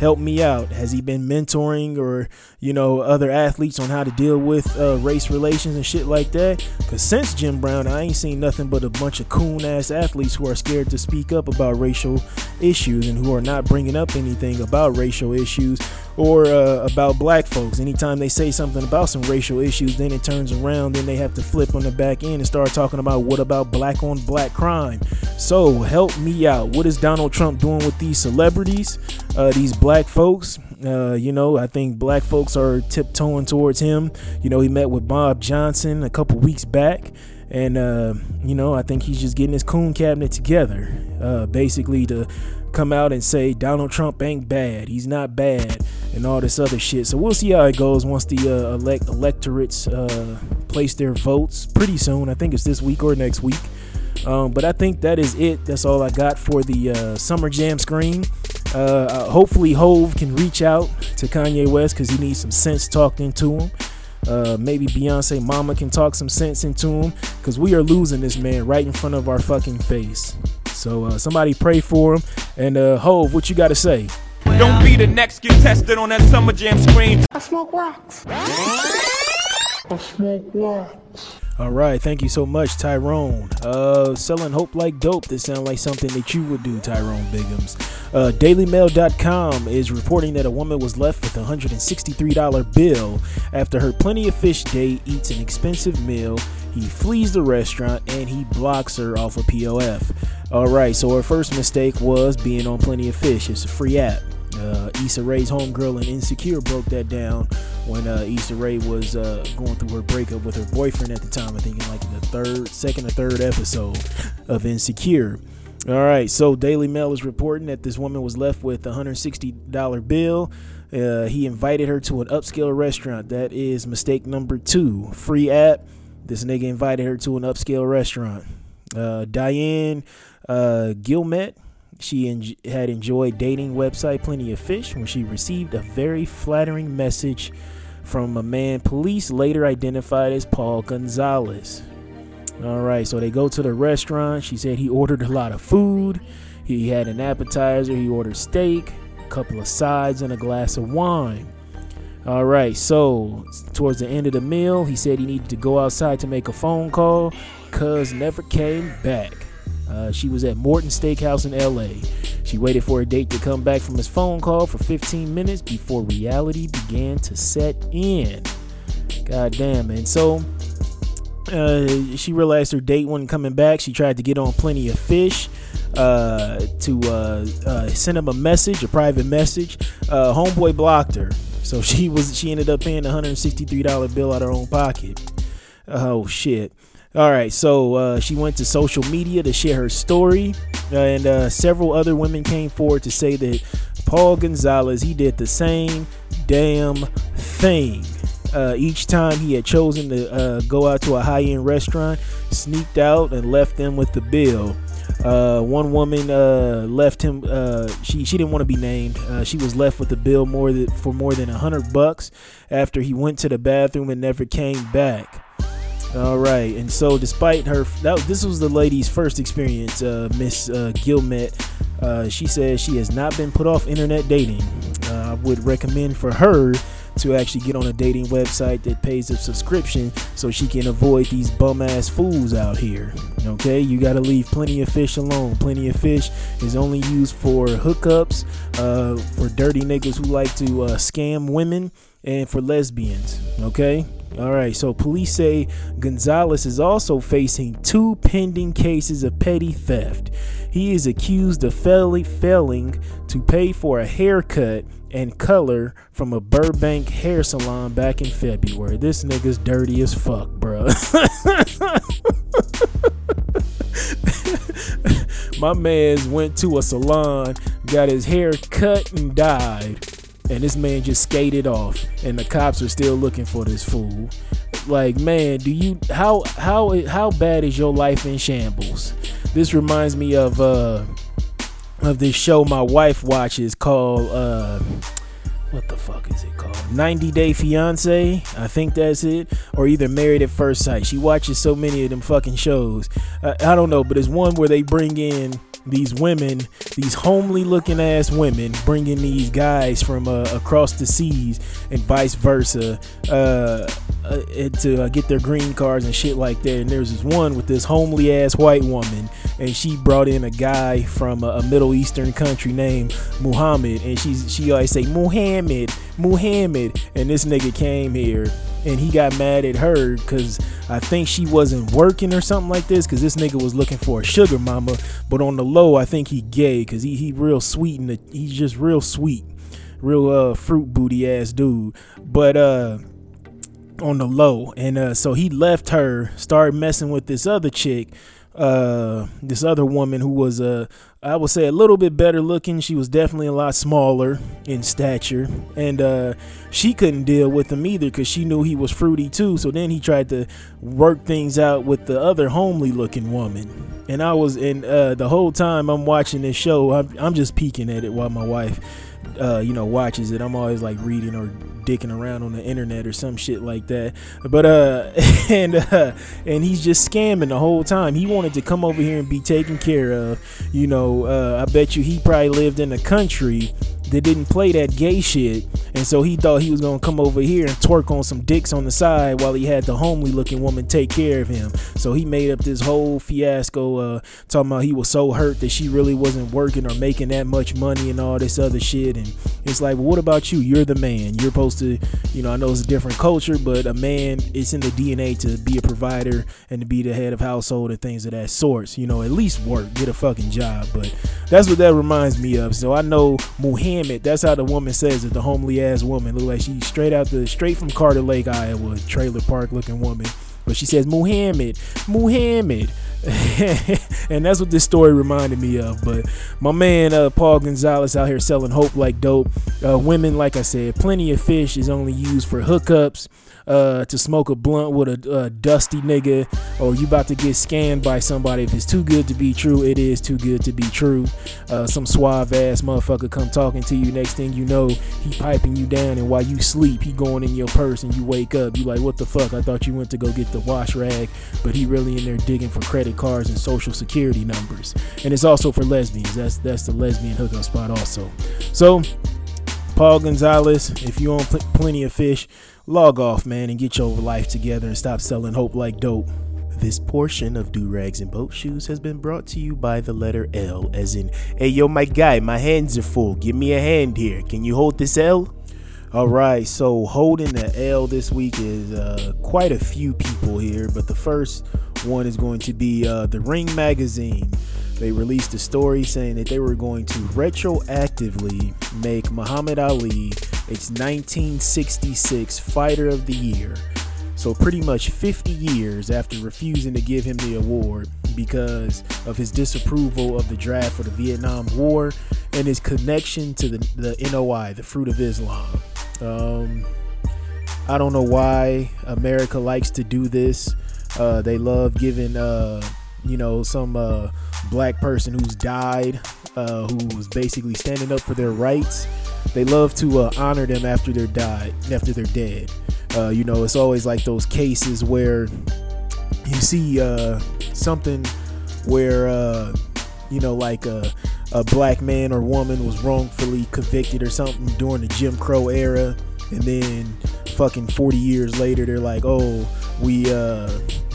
Help me out. Has he been mentoring or, you know, other athletes on how to deal with uh, race relations and shit like that? Because since Jim Brown, I ain't seen nothing but a bunch of coon ass athletes who are scared to speak up about racial issues and who are not bringing up anything about racial issues or uh, about black folks. Anytime they say something about some racial issues, then it turns around, then they have to flip on the back end and start talking about what about black on black crime. So help me out. What is Donald Trump doing with these celebrities, uh, these black folks? Uh, you know, I think black folks are tiptoeing towards him. You know, he met with Bob Johnson a couple weeks back. And, uh, you know, I think he's just getting his coon cabinet together, uh, basically to come out and say Donald Trump ain't bad. He's not bad and all this other shit. So we'll see how it goes once the uh, elect- electorates uh, place their votes pretty soon. I think it's this week or next week. Um, but I think that is it. That's all I got for the uh, Summer Jam screen. Uh, uh, hopefully, Hov can reach out to Kanye West because he needs some sense talked into him. Uh, maybe Beyonce Mama can talk some sense into him because we are losing this man right in front of our fucking face. So uh, somebody pray for him. And uh, Hov, what you got to say? Don't be the next get tested on that summer jam screen. I smoke rocks. I smoke rocks. All right, thank you so much, Tyrone. Uh, selling hope like dope. This sounds like something that you would do, Tyrone Biggums. Uh, DailyMail.com is reporting that a woman was left with a $163 bill after her Plenty of Fish day eats an expensive meal. He flees the restaurant and he blocks her off of POF. All right, so her first mistake was being on Plenty of Fish. It's a free app. Uh, Issa Rae's homegirl and Insecure broke that down when uh, Issa Rae was uh, going through her breakup with her boyfriend at the time. I think in like the third, second or third episode of Insecure. All right, so Daily Mail is reporting that this woman was left with a $160 bill. Uh, he invited her to an upscale restaurant. That is mistake number two. Free app. This nigga invited her to an upscale restaurant. Uh, Diane uh, Gilmet she en- had enjoyed dating website Plenty of Fish when she received a very flattering message from a man police later identified as Paul Gonzalez. All right, so they go to the restaurant. She said he ordered a lot of food. He had an appetizer, he ordered steak, a couple of sides, and a glass of wine. All right, so towards the end of the meal, he said he needed to go outside to make a phone call. Cuz never came back. Uh, she was at Morton Steakhouse in LA. She waited for a date to come back from his phone call for 15 minutes before reality began to set in. God damn. And so uh, she realized her date wasn't coming back. She tried to get on Plenty of Fish uh, to uh, uh send him a message, a private message. Uh, homeboy blocked her. So she was she ended up paying a $163 bill out of her own pocket. Oh shit. All right, so uh, she went to social media to share her story, and uh, several other women came forward to say that Paul Gonzalez he did the same damn thing. Uh, each time he had chosen to uh, go out to a high-end restaurant, sneaked out and left them with the bill. Uh, one woman uh, left him. She she didn't want to be named. She was left with the bill more than, for more than a hundred bucks after he went to the bathroom and never came back. All right, and so despite her, that this was the lady's first experience, uh, Miss uh, Gilmet. Uh, she says she has not been put off internet dating. Uh, I would recommend for her to actually get on a dating website that pays a subscription so she can avoid these bum ass fools out here. Okay, you got to leave plenty of fish alone. Plenty of fish is only used for hookups, uh, for dirty niggas who like to uh, scam women, and for lesbians. Okay. All right, so police say Gonzalez is also facing two pending cases of petty theft. He is accused of failing, failing to pay for a haircut and color from a Burbank hair salon back in February. This nigga's dirty as fuck, bro. My man's went to a salon, got his hair cut and dyed and this man just skated off. And the cops are still looking for this fool. Like man do you how how how bad is your life in shambles? This reminds me of uh of this show my wife watches called uh what the fuck is it called? 90 day fiance i think that's it. Or either married at first sight. She watches so many of them fucking shows. I don't know but it's one where they bring in these women, these homely looking ass women, bringing these guys from uh, across the seas and vice versa uh, uh, to uh, get their green cards and shit like that. And there's this one with this homely ass white woman, and she brought in a guy from a, a Middle Eastern country named Muhammad, and she's she always say Muhammad, Muhammad, and this nigga came here and he got mad at her because I think she wasn't working or something like this because this nigga was looking for a sugar mama. But on the low, I think he gay because he, he real sweet and he's just real sweet, real uh, fruit booty ass dude. But uh, on the low, and uh, so he left her, started messing with this other chick uh, this other woman who was uh, I would say a little bit better looking. She was definitely a lot smaller in stature, and uh, she couldn't deal with him either because she knew he was fruity too. So then he tried to work things out with the other homely looking woman, and I was and uh, the whole time I'm watching this show, I'm, I'm just peeking at it while my wife, uh, you know, watches it. I'm always like reading or dicking around on the internet or some shit like that. But uh, and uh, and he's just scamming the whole time. He wanted to come over here and be taken care of, you know, uh, I bet you he probably lived in the country that didn't play that gay shit. And so he thought he was gonna come over here and twerk on some dicks on the side while he had the homely looking woman take care of him. So he made up this whole fiasco, uh, talking about he was so hurt that she really wasn't working or making that much money and all this other shit. And it's like, well, what about you? You're the man. You're supposed to, you know, I know it's a different culture, but a man, it's in the DNA to be a provider and to be the head of household and things of that sort. You know, at least work, get a fucking job. But that's what that reminds me of. So I know Muhammad, that's how the woman says it, the homely ass woman. Look like she's straight out the straight from Carter Lake, Iowa, trailer park looking woman. But she says Muhammad, Muhammad. and that's what this story reminded me of. But my man uh, Paul Gonzalez out here selling hope like dope. Uh, women, like I said, plenty of fish is only used for hookups uh, to smoke a blunt with a, a dusty nigga, or you about to get scanned by somebody. If it's too good to be true, it is too good to be true. Uh, some suave ass motherfucker come talking to you. Next thing you know, he piping you down, and while you sleep, he going in your purse, and you wake up. You like, what the fuck? I thought you went to go get the wash rag, but he really in there digging for credit cards and social security numbers. And it's also for lesbians. That's that's the lesbian hookup spot also. So. Paul Gonzalez, if you own pl- plenty of fish, log off, man, and get your life together and stop selling hope like dope. This portion of Do Rags and Boat Shoes has been brought to you by the letter L, as in, hey yo, my guy, my hands are full. Give me a hand here. Can you hold this L? All right, so holding the L this week is uh, quite a few people here, but the first one is going to be uh, the Ring Magazine. They released a story saying that they were going to retroactively make Muhammad Ali its 1966 Fighter of the Year. So, pretty much 50 years after refusing to give him the award because of his disapproval of the draft for the Vietnam War and his connection to the, the NOI, the Fruit of Islam. Um, I don't know why America likes to do this. Uh, they love giving, uh, you know, some uh, black person who's died, uh, who was basically standing up for their rights. They love to uh, honor them after they're died, after they're dead. Uh, you know, it's always like those cases where you see something where, you know, like a, black man or woman was wrongfully convicted or something during the Jim Crow era, and then fucking 40 years later, they're like, oh, we uh,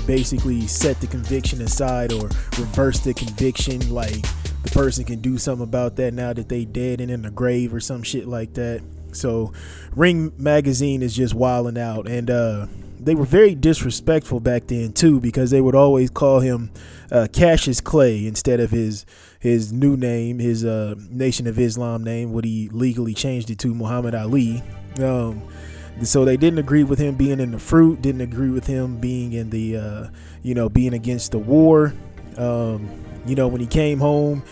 basically set the conviction aside or reverse the conviction. Like the person can do something about that now that they dead and in the grave or some shit like that. So Ring Magazine is just wilding out, and uh, they were very disrespectful back then too because they would always call him uh, Cassius Clay instead of his his new name, his uh, Nation of Islam name, what he legally changed it to Muhammad Ali. Um, so they didn't agree with him being in the fruit, didn't agree with him being in the, uh, you know, being against the war. Um, you know, when he came home,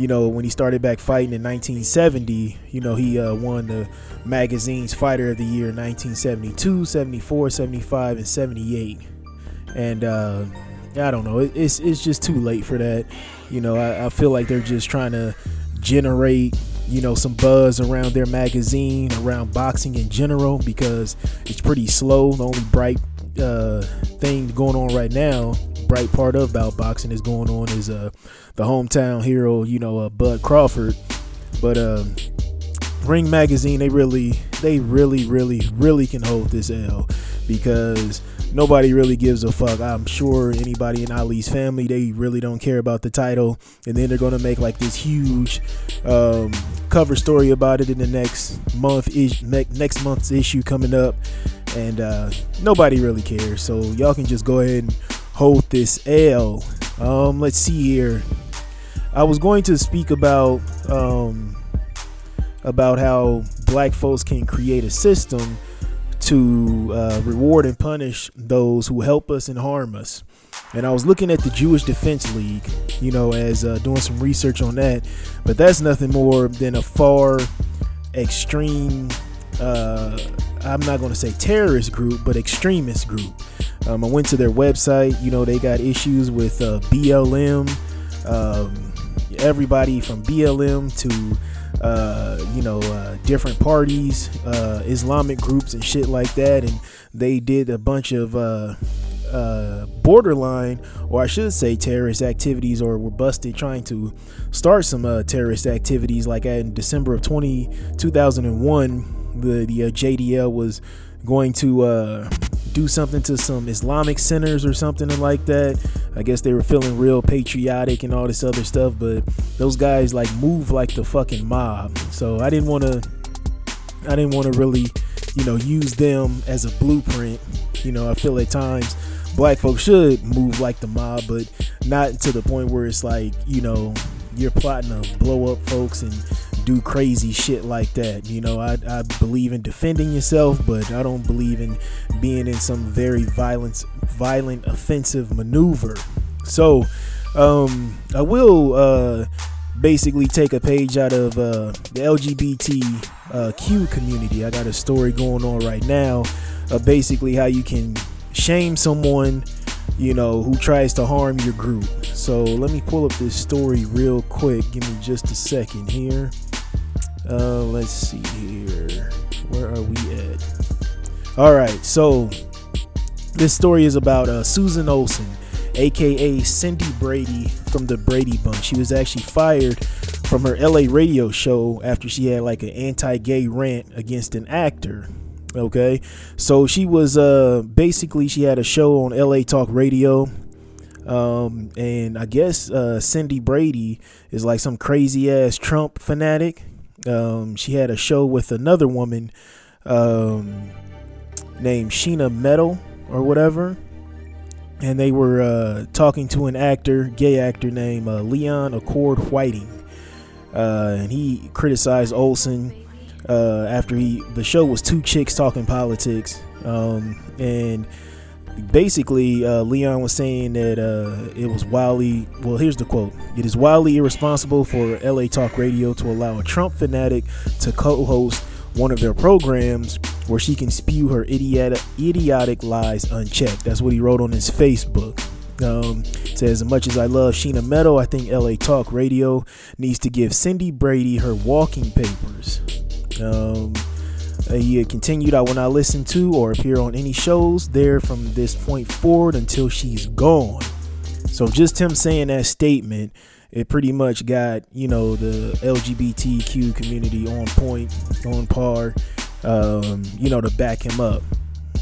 you know, when he started back fighting in 1970, you know, he uh, won the magazine's Fighter of the Year in 1972, 74, 75, and 78. And uh, I don't know, it, it's it's just too late for that. You know, I, I feel like they're just trying to generate you know some buzz around their magazine around boxing in general because it's pretty slow the only bright uh, thing going on right now bright part of about boxing is going on is uh the hometown hero you know uh, bud crawford but um ring magazine they really they really really really can hold this l because nobody really gives a fuck. I'm sure anybody in Ali's family, they really don't care about the title. And then they're going to make like this huge um, cover story about it in the next month, is- next month's issue coming up. And uh, nobody really cares. So y'all can just go ahead and hold this L. Um, let's see here. I was going to speak about um, about how black folks can create a system to uh, reward and punish those who help us and harm us. And I was looking at the Jewish Defense League, you know, as uh, doing some research on that. But that's nothing more than a far extreme, uh, I'm not going to say terrorist group, but extremist group. Um, I went to their website. You know, they got issues with uh, BLM, um, everybody from BLM to uh, you know, uh, different parties, uh, Islamic groups, and shit like that. And they did a bunch of uh, uh, borderline, or I should say, terrorist activities, or were busted trying to start some uh, terrorist activities. Like in December of 20, 2001, the the uh, JDL was going to uh, do something to some Islamic centers or something like that. I guess they were feeling real patriotic and all this other stuff, but those guys like move like the fucking mob. So I didn't want to, I didn't want to really, you know, use them as a blueprint. You know, I feel at times black folks should move like the mob, but not to the point where it's like, you know, you're plotting to blow up folks and do crazy shit like that. You know, I, I believe in defending yourself, but I don't believe in being in some very violent, violent, offensive maneuver. So, um, I will uh, basically take a page out of uh, the LGBTQ uh, community. I got a story going on right now basically how you can shame someone you know, who tries to harm your group. So let me pull up this story real quick. Give me just a second here. Uh, let's see here. Where are we at? All right, so this story is about uh, Susan Olsen, aka Cindy Brady from the Brady Bunch. She was actually fired from her LA radio show after she had like an anti-gay rant against an actor Okay, so she was uh basically she had a show on LA Talk Radio. Um, and I guess uh, Cindy Brady is like some crazy ass Trump fanatic. Um, she had a show with another woman um, named Sheena Metal or whatever, and they were uh, talking to an actor, gay actor named uh, Leon Acord Whiting, uh, and he criticized Olsen uh, after he the show was two chicks talking politics, um, and basically uh, Leon was saying that uh, it was wildly well. Here's the quote: "It is wildly irresponsible for LA Talk Radio to allow a Trump fanatic to co-host." One of their programs where she can spew her idiotic, idiotic lies unchecked. That's what he wrote on his Facebook. Um, says, as much as I love Sheena Metal, I think LA Talk Radio needs to give Cindy Brady her walking papers. Um, he continued, I will not listen to or appear on any shows there from this point forward until she's gone. So just him saying that statement, it pretty much got, you know, the LGBTQ community on point, on par, um, you know, to back him up.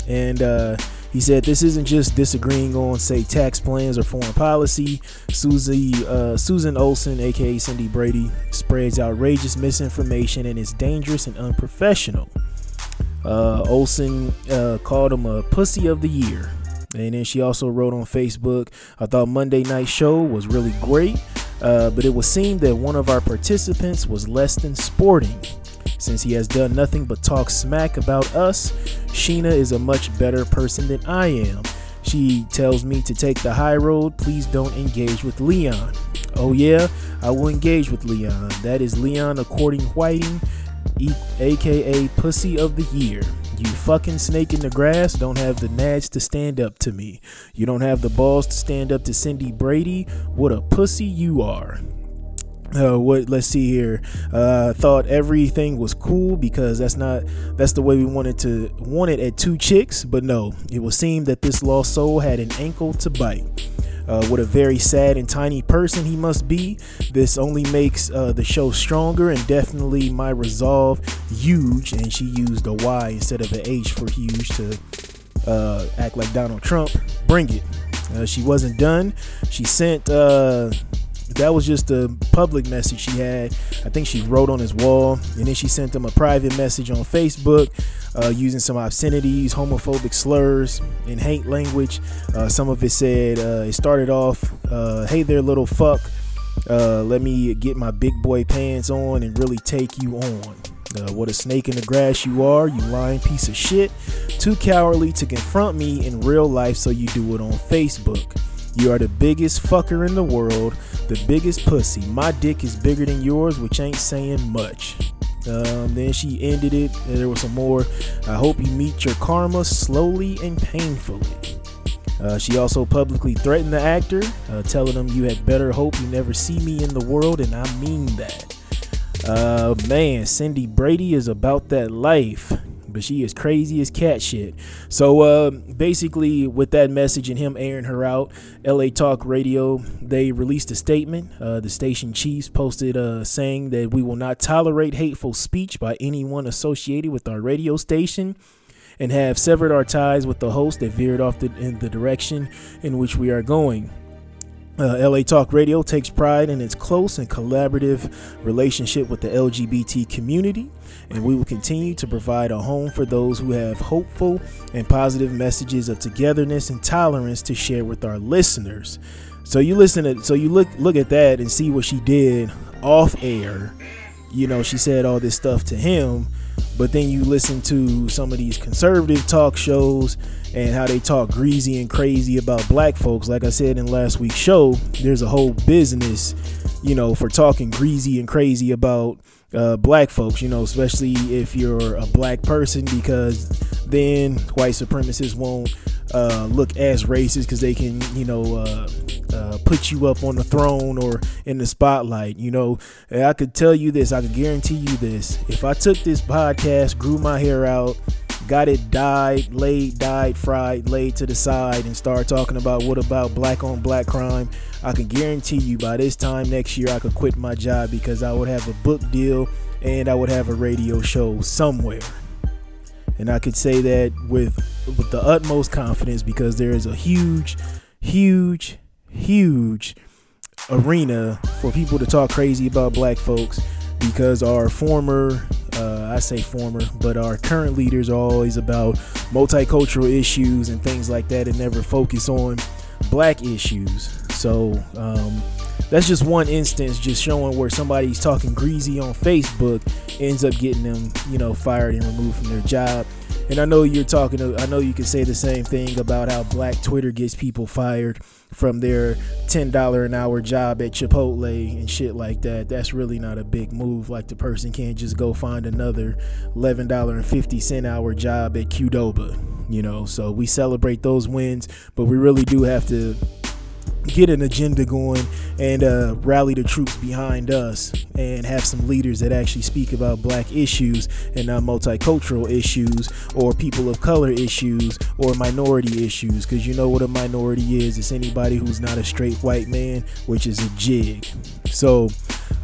And uh, he said this isn't just disagreeing on, say, tax plans or foreign policy. Susie, uh, Susan Olsen, aka Cindy Brady, spreads outrageous misinformation and is dangerous and unprofessional. Uh, Olsen uh, called him a pussy of the year. And then she also wrote on Facebook, I thought Monday Night Show was really great, uh, but it would seem that one of our participants was less than sporting. Since he has done nothing but talk smack about us, Sheena is a much better person than I am. She tells me to take the high road. Please don't engage with Leon. Oh, yeah, I will engage with Leon. That is Leon according to Whiting, aka Pussy of the Year. You fucking snake in the grass don't have the nads to stand up to me. You don't have the balls to stand up to Cindy Brady. What a pussy you are uh, what let's see here uh thought everything was cool because that's not that's the way we wanted to want it at two chicks but no it would seem that this lost soul had an ankle to bite uh, what a very sad and tiny person he must be. This only makes uh, the show stronger and definitely my resolve huge. And she used a Y instead of an H for huge to uh, act like Donald Trump. Bring it. Uh, she wasn't done. She sent uh, that was just a public message she had. I think she wrote on his wall, and then she sent him a private message on Facebook uh, using some obscenities, homophobic slurs, and hate language. Uh, some of it said, uh, it started off, uh, hey there, little fuck. Uh, let me get my big boy pants on and really take you on. Uh, what a snake in the grass you are, you lying piece of shit. Too cowardly to confront me in real life, so you do it on Facebook. You are the biggest fucker in the world, the biggest pussy. My dick is bigger than yours, which ain't saying much. Um, then she ended it. There was some more. I hope you meet your karma slowly and painfully. Uh, she also publicly threatened the actor, uh, telling him, You had better hope you never see me in the world, and I mean that. Uh, man, Cindy Brady is about that life. But she is crazy as cat shit. So uh, basically, with that message and him airing her out, LA Talk Radio they released a statement. Uh, the station chiefs posted uh, saying that we will not tolerate hateful speech by anyone associated with our radio station. And have severed our ties with the host that veered off the, in the direction in which we are going. Uh, LA Talk Radio takes pride in its close and collaborative relationship with the LGBT community, and we will continue to provide a home for those who have hopeful and positive messages of togetherness and tolerance to share with our listeners. So you listen to, so you look look at that and see what she did off air. You know, she said all this stuff to him, but then you listen to some of these conservative talk shows and how they talk greasy and crazy about black folks. Like I said in last week's show, there's a whole business, you know, for talking greasy and crazy about uh, black folks, you know, especially if you're a black person, because then white supremacists won't uh, look as racist because they can, you know, uh, uh, put you up on the throne or in the spotlight. You know, I could tell you this, I could guarantee you this. If I took this podcast, grew my hair out, got it dyed, laid, dyed, fried, laid to the side, and start talking about what about black on black crime, I can guarantee you by this time next year I could quit my job because I would have a book deal and I would have a radio show somewhere. And I could say that with with the utmost confidence because there is a huge, huge, huge arena for people to talk crazy about black folks because our former uh, I say former, but our current leaders are always about multicultural issues and things like that and never focus on black issues. So um, that's just one instance, just showing where somebody's talking greasy on Facebook ends up getting them, you know, fired and removed from their job. And I know you're talking. To, I know you can say the same thing about how Black Twitter gets people fired from their ten dollar an hour job at Chipotle and shit like that. That's really not a big move. Like the person can't just go find another eleven dollar and fifty cent hour job at Qdoba. You know. So we celebrate those wins, but we really do have to get an agenda going and uh, rally the troops behind us and have some leaders that actually speak about black issues and not multicultural issues or people of color issues or minority issues. Because you know what a minority is. It's anybody who's not a straight white man which is a jig. So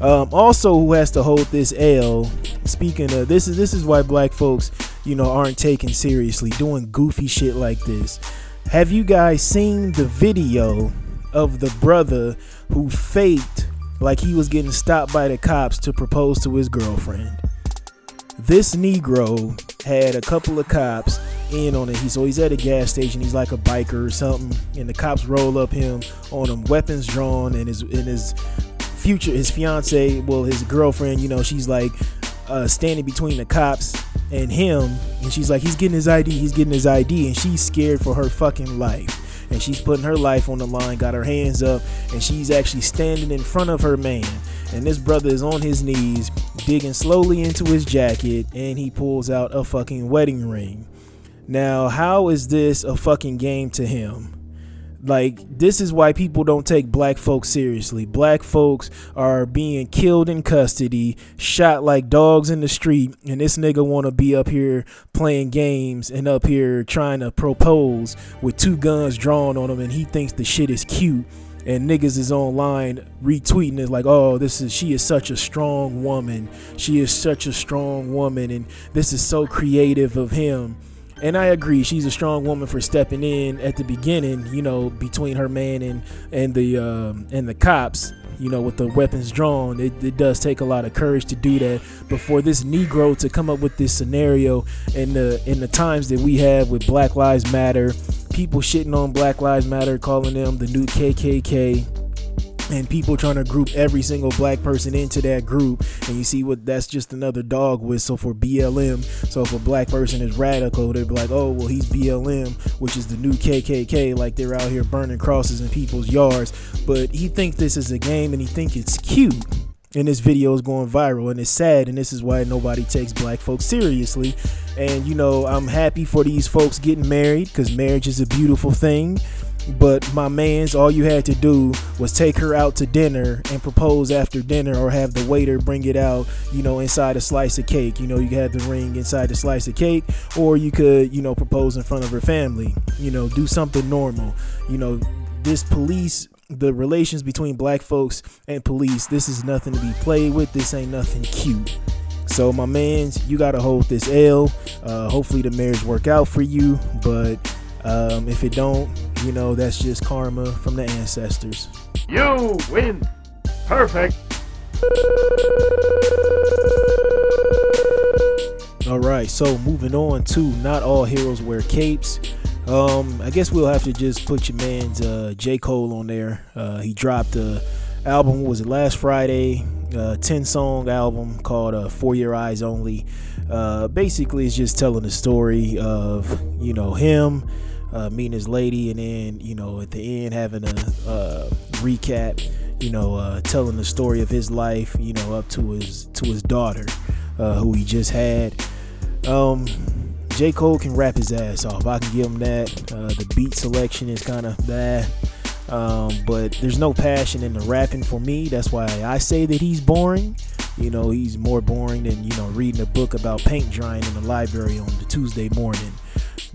um, also who has to hold this L speaking of this is this is why black folks you know aren't taken seriously doing goofy shit like this. Have you guys seen the video of the brother who faked like he was getting stopped by the cops to propose to his girlfriend. This Negro had a couple of cops in on it. He so he's at a gas station. He's like a biker or something, and the cops roll up him on him, weapons drawn, and his in his future his fiance, well his girlfriend, you know, she's like uh, standing between the cops and him, and she's like, he's getting his ID, he's getting his ID, and she's scared for her fucking life and she's putting her life on the line, got her hands up, and she's actually standing in front of her man. And this brother is on his knees, digging slowly into his jacket, and he pulls out a fucking wedding ring. Now, how is this a fucking game to him? Like, this is why people don't take black folks seriously. Black folks are being killed in custody, shot like dogs in the street, and this nigga wanna be up here playing games and up here trying to propose with two guns drawn on him, and he thinks the shit is cute. And niggas is online retweeting it like, oh, this is she is such a strong woman. She is such a strong woman, and this is so creative of him and I agree, she's a strong woman for stepping in at the beginning. You know, between her man and and the um, and the cops. You know, with the weapons drawn, it, it does take a lot of courage to do that. But for this Negro to come up with this scenario in the in the times that we have with Black Lives Matter, people shitting on Black Lives Matter, calling them the new KKK and people trying to group every single black person into that group. And you see what that's just another dog whistle for BLM so if a black person is radical they'd be like oh well he's BLM which is the new KKK like they're out here burning crosses in people's yards. But he thinks this is a game and he thinks it's cute. And this video is going viral and it's sad and this is why nobody takes black folks seriously. And you know i'm happy for these folks getting married because marriage is a beautiful thing But my man's, all you had to do was take her out to dinner and propose after dinner, or have the waiter bring it out, you know, inside a slice of cake. You know, you had the ring inside the slice of cake, or you could, you know, propose in front of her family. You know, do something normal. You know, this police the relations between black folks and police this is nothing to be played with this ain't nothing cute so my mans you gotta hold this l uh, hopefully the marriage work out for you but um, if it don't you know that's just karma from the ancestors You win. Perfect. all right so moving on to not all heroes wear capes um, I guess we'll have to just put your man's uh, J. Cole on there. Uh, he dropped a album, was it last Friday? Uh, 10 song album called uh, For Your Eyes Only. Uh, basically, it's just telling the story of, you know, him uh, meeting his lady and then, you know, at the end having a uh, recap, you know, uh, telling the story of his life, you know, up to his to his daughter, uh, who he just had. Um, J. Cole can rap his ass off. I can give him that. Uh, the beat selection is kind of bad. Um, but there's no passion in the rapping for me. That's why I say that he's boring. You know, he's more boring than, you know, reading a book about paint drying in the library on the Tuesday morning.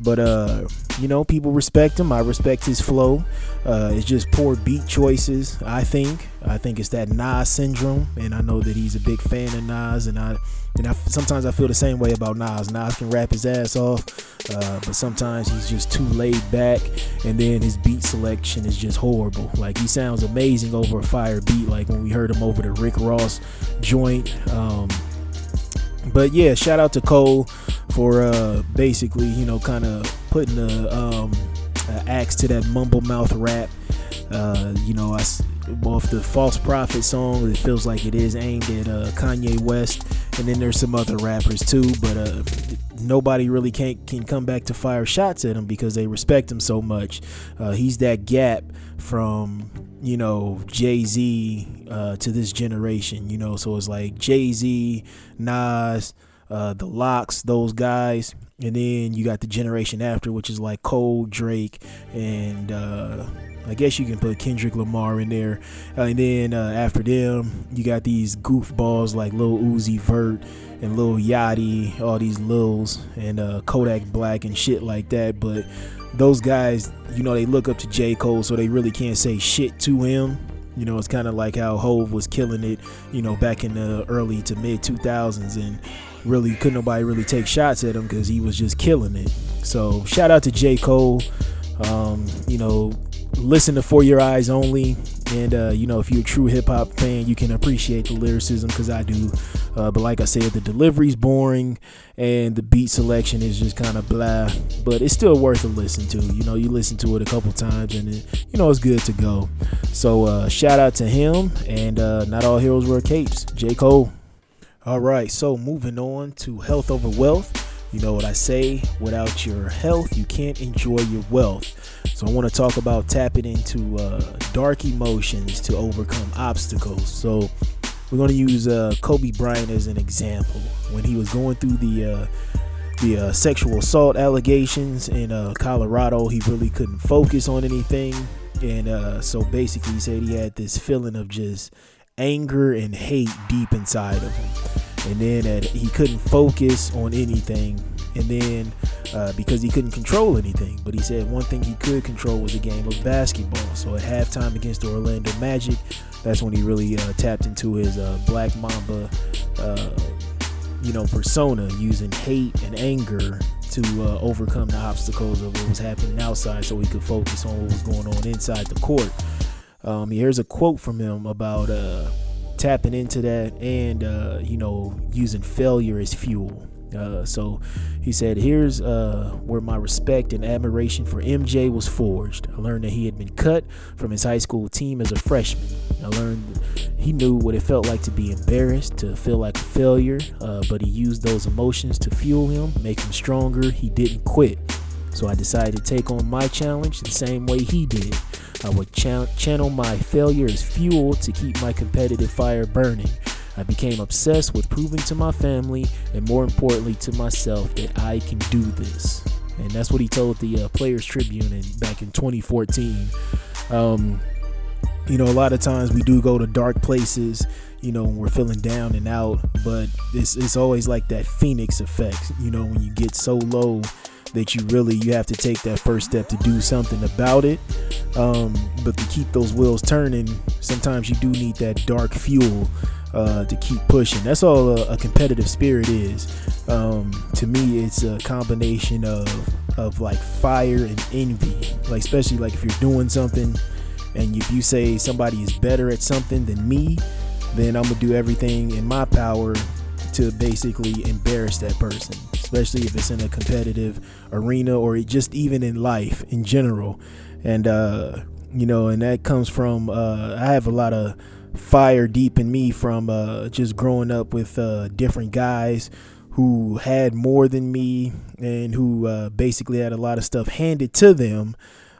But, uh, you know, people respect him. I respect his flow. Uh, it's just poor beat choices, I think. I think it's that Nas syndrome. And I know that he's a big fan of Nas. And I, and I sometimes I feel the same way about Nas. Nas can rap his ass off, uh, but sometimes he's just too laid back, and then his beat selection is just horrible. Like he sounds amazing over a fire beat, like when we heard him over the Rick Ross joint. Um, but yeah, shout out to Cole for uh, basically, you know, kind of putting the um, axe to that mumble mouth rap. Uh, you know, I off the False Prophet song, it feels like it is aimed at uh, Kanye West, and then there's some other rappers too, but uh, nobody really can can come back to fire shots at him because they respect him so much. Uh, he's that gap from you know Jay Z uh, to this generation, you know. So it's like Jay Z, Nas, uh, the LOX, those guys, and then you got the generation after, which is like Cole, Drake, and uh, I guess you can put Kendrick Lamar in there. Uh, and then uh, after them, you got these goofballs like Lil Uzi Vert and Lil Yachty, all these Lils and uh, Kodak Black and shit like that. But those guys, you know, they look up to J. Cole, so they really can't say shit to him. You know, it's kind of like how Hov was killing it, you know, back in the early to mid 2000s, and really couldn't nobody really take shots at him because he was just killing it. So shout out to J. Cole. Um, you know, listen to For Your Eyes Only. And, uh, you know, if you're a true hip hop fan, you can appreciate the lyricism because I do. Uh, but like I said, the delivery's boring and the beat selection is just kind of blah. But it's still worth a listen to. You know, you listen to it a couple times and, it, you know, it's good to go. So uh, shout out to him. And uh, not all heroes wear capes. J. Cole. All right, so moving on to health over wealth. You know what I say? Without your health, you can't enjoy your wealth. So I want to talk about tapping into uh, dark emotions to overcome obstacles. So we're going to use uh, Kobe Bryant as an example. When he was going through the uh, the uh, sexual assault allegations in uh, Colorado, he really couldn't focus on anything, and uh, so basically, he said he had this feeling of just anger and hate deep inside of him. And then at, he couldn't focus on anything. And then uh, because he couldn't control anything but he said one thing he could control was a game of basketball. So at halftime against the orlando magic that's when he really uh, tapped into his uh, black mamba uh, you know persona using hate and anger to uh, overcome the obstacles of what was happening outside so he could focus on what was going on inside the court um, here's a quote from him about uh, tapping into that and uh, you know using failure as fuel. Uh, so he said here's uh, where my respect and admiration for mj was forged. I learned that he had been cut from his high school team as a freshman. I learned he knew what it felt like to be embarrassed to feel like a failure uh, but he used those emotions to fuel him make him stronger. He didn't quit. So i decided to take on my challenge the same way he did I would ch- channel my failure as fuel to keep my competitive fire burning. I became obsessed with proving to my family and more importantly to myself that I can do this. and that's what he told the uh, Players Tribune in, back in 2014. Um, you know, a lot of times we do go to dark places, you know, when we're feeling down and out, but it's it's always like that phoenix effect. You know, when you get so low that you really you have to take that first step to do something about it. Um, but to keep those wheels turning, sometimes you do need that dark fuel uh, to keep pushing. That's all a, a competitive spirit is. Um, to me, it's a combination of of like fire and envy. Like especially like if you're doing something and if you say somebody is better at something than me, then I'm gonna do everything in my power to basically embarrass that person, especially if it's in a competitive arena or just even in life in general. And uh, you know, and that comes from uh, I have a lot of fire deep in me from uh, just growing up with uh, different guys who had more than me and who uh, basically had a lot of stuff handed to them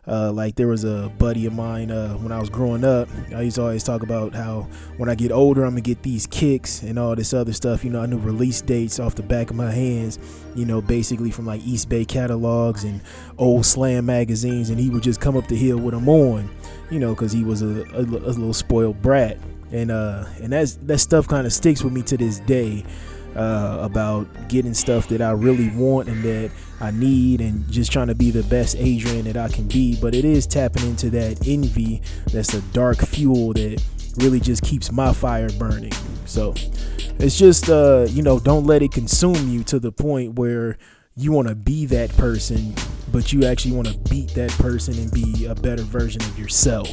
uh, like there was a buddy of mine uh, when I was growing up. I used to always talk about how when I get older, I'm gonna get these kicks and all this other stuff. You know, I knew release dates off the back of my hands. You know, basically from like Eastbay catalogs and old slam magazines, and he would just come up the hill with them on. You know, because he was a, a, a, little spoiled brat, and uh, and that's that stuff kind of sticks with me to this day uh, about getting stuff that I really want and that I need, and just trying to be the best Adrian that I can be. But it is tapping into that envy that's a dark fuel that really just keeps my fire burning. So it's just, uh, you know, don't let it consume you to the point where you want to be that person, but you actually want to beat that person and be a better version of yourself.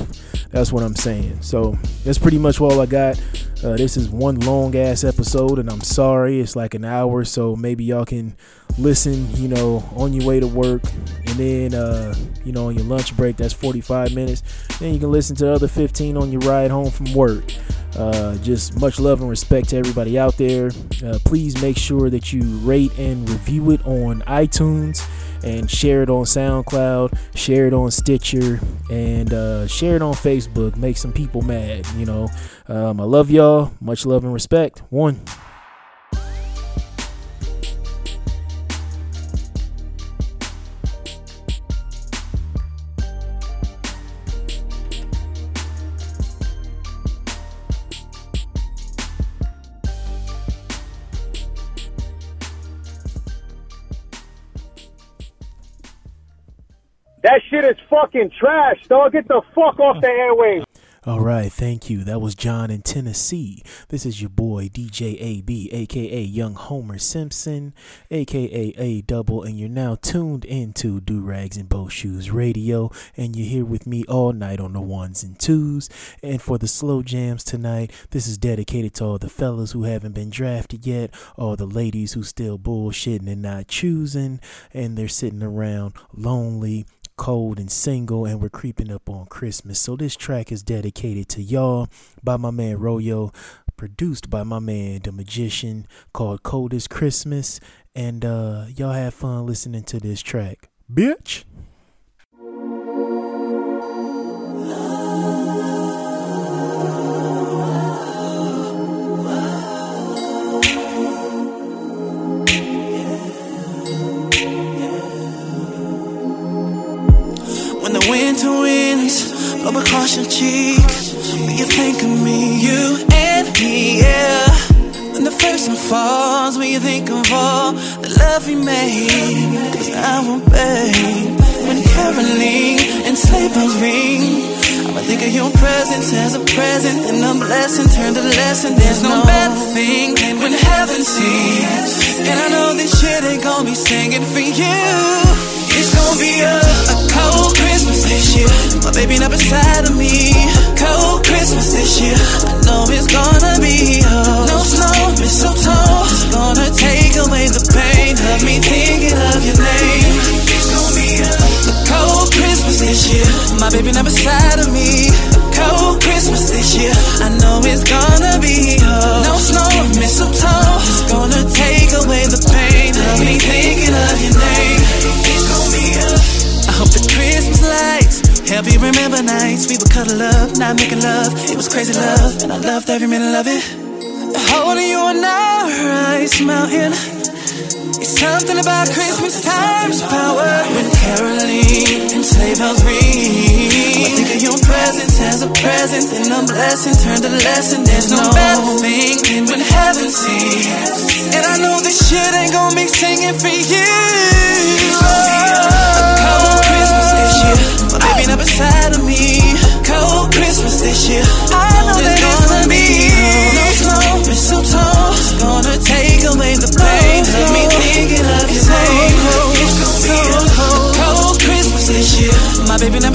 That's what I'm saying. So that's pretty much all I got. Uh, this is one long ass episode, and I'm sorry it's like an hour, so maybe y'all can listen, you know, on your way to work, and then, uh, you know, on your lunch break, that's 45 minutes. Then you can listen to the other 15 on your ride home from work. Uh, just much love and respect to everybody out there. Uh, please make sure that you rate and review it on iTunes and share it on SoundCloud, share it on Stitcher, and uh, share it on Facebook. Make some people mad, you know. Um, I love y'all. Much love and respect. One. Fucking trash, dog. Get the fuck off the airwaves. All right, thank you. That was John in Tennessee. This is your boy DJ AB, aka Young Homer Simpson, aka A Double, and you're now tuned into Do Rags and Boat Shoes Radio, and you're here with me all night on the ones and twos. And for the slow jams tonight, this is dedicated to all the fellas who haven't been drafted yet, all the ladies who still bullshitting and not choosing, and they're sitting around lonely cold and single, and we're creeping up on Christmas. So this track is dedicated to y'all by my man Royo, produced by my man The Magician, called Coldest Christmas. And uh, y'all have fun listening to this track. Bitch. The winter winds blow across your cheek, when you think of me, you and me, yeah. When the first snow falls, when you think of all the love we made, cause I won't babe. When caroling and sleigh bells ring, I'ma think of your presence as a present and a blessing, turn to lesson. There's no better thing than when heaven sees. And I know this shit ain't gonna be singing for you. It's gonna be a, a cold Christmas this year. My baby not beside of me. Making love. It was crazy love, and I loved every minute of it. Holding you on our ice mountain. It's Something about Christmas time's power. When Caroline and sleigh bells ring. I think of your presence as a present and a blessing. Turn to lesson. There's no better thing than when heaven sings. And I know this shit ain't gonna be singing for you. Cold Christmas this year. My baby not beside of me. Cold Christmas this year. I know there's gonna be no snow, mistletoe. It's gonna take away the pain of me thinking of your name. It's gonna be a cold, Christmas this year. My baby not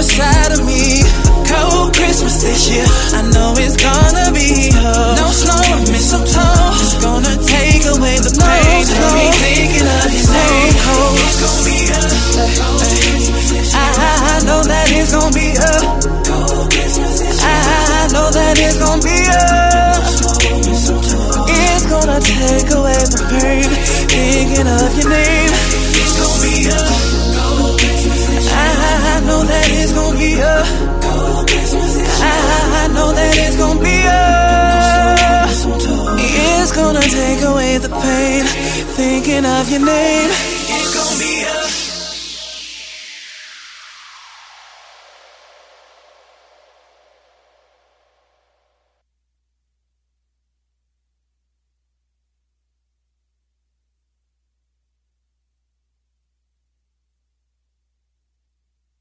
know that it's gonna be a It's gonna take away the pain. Thinking of your name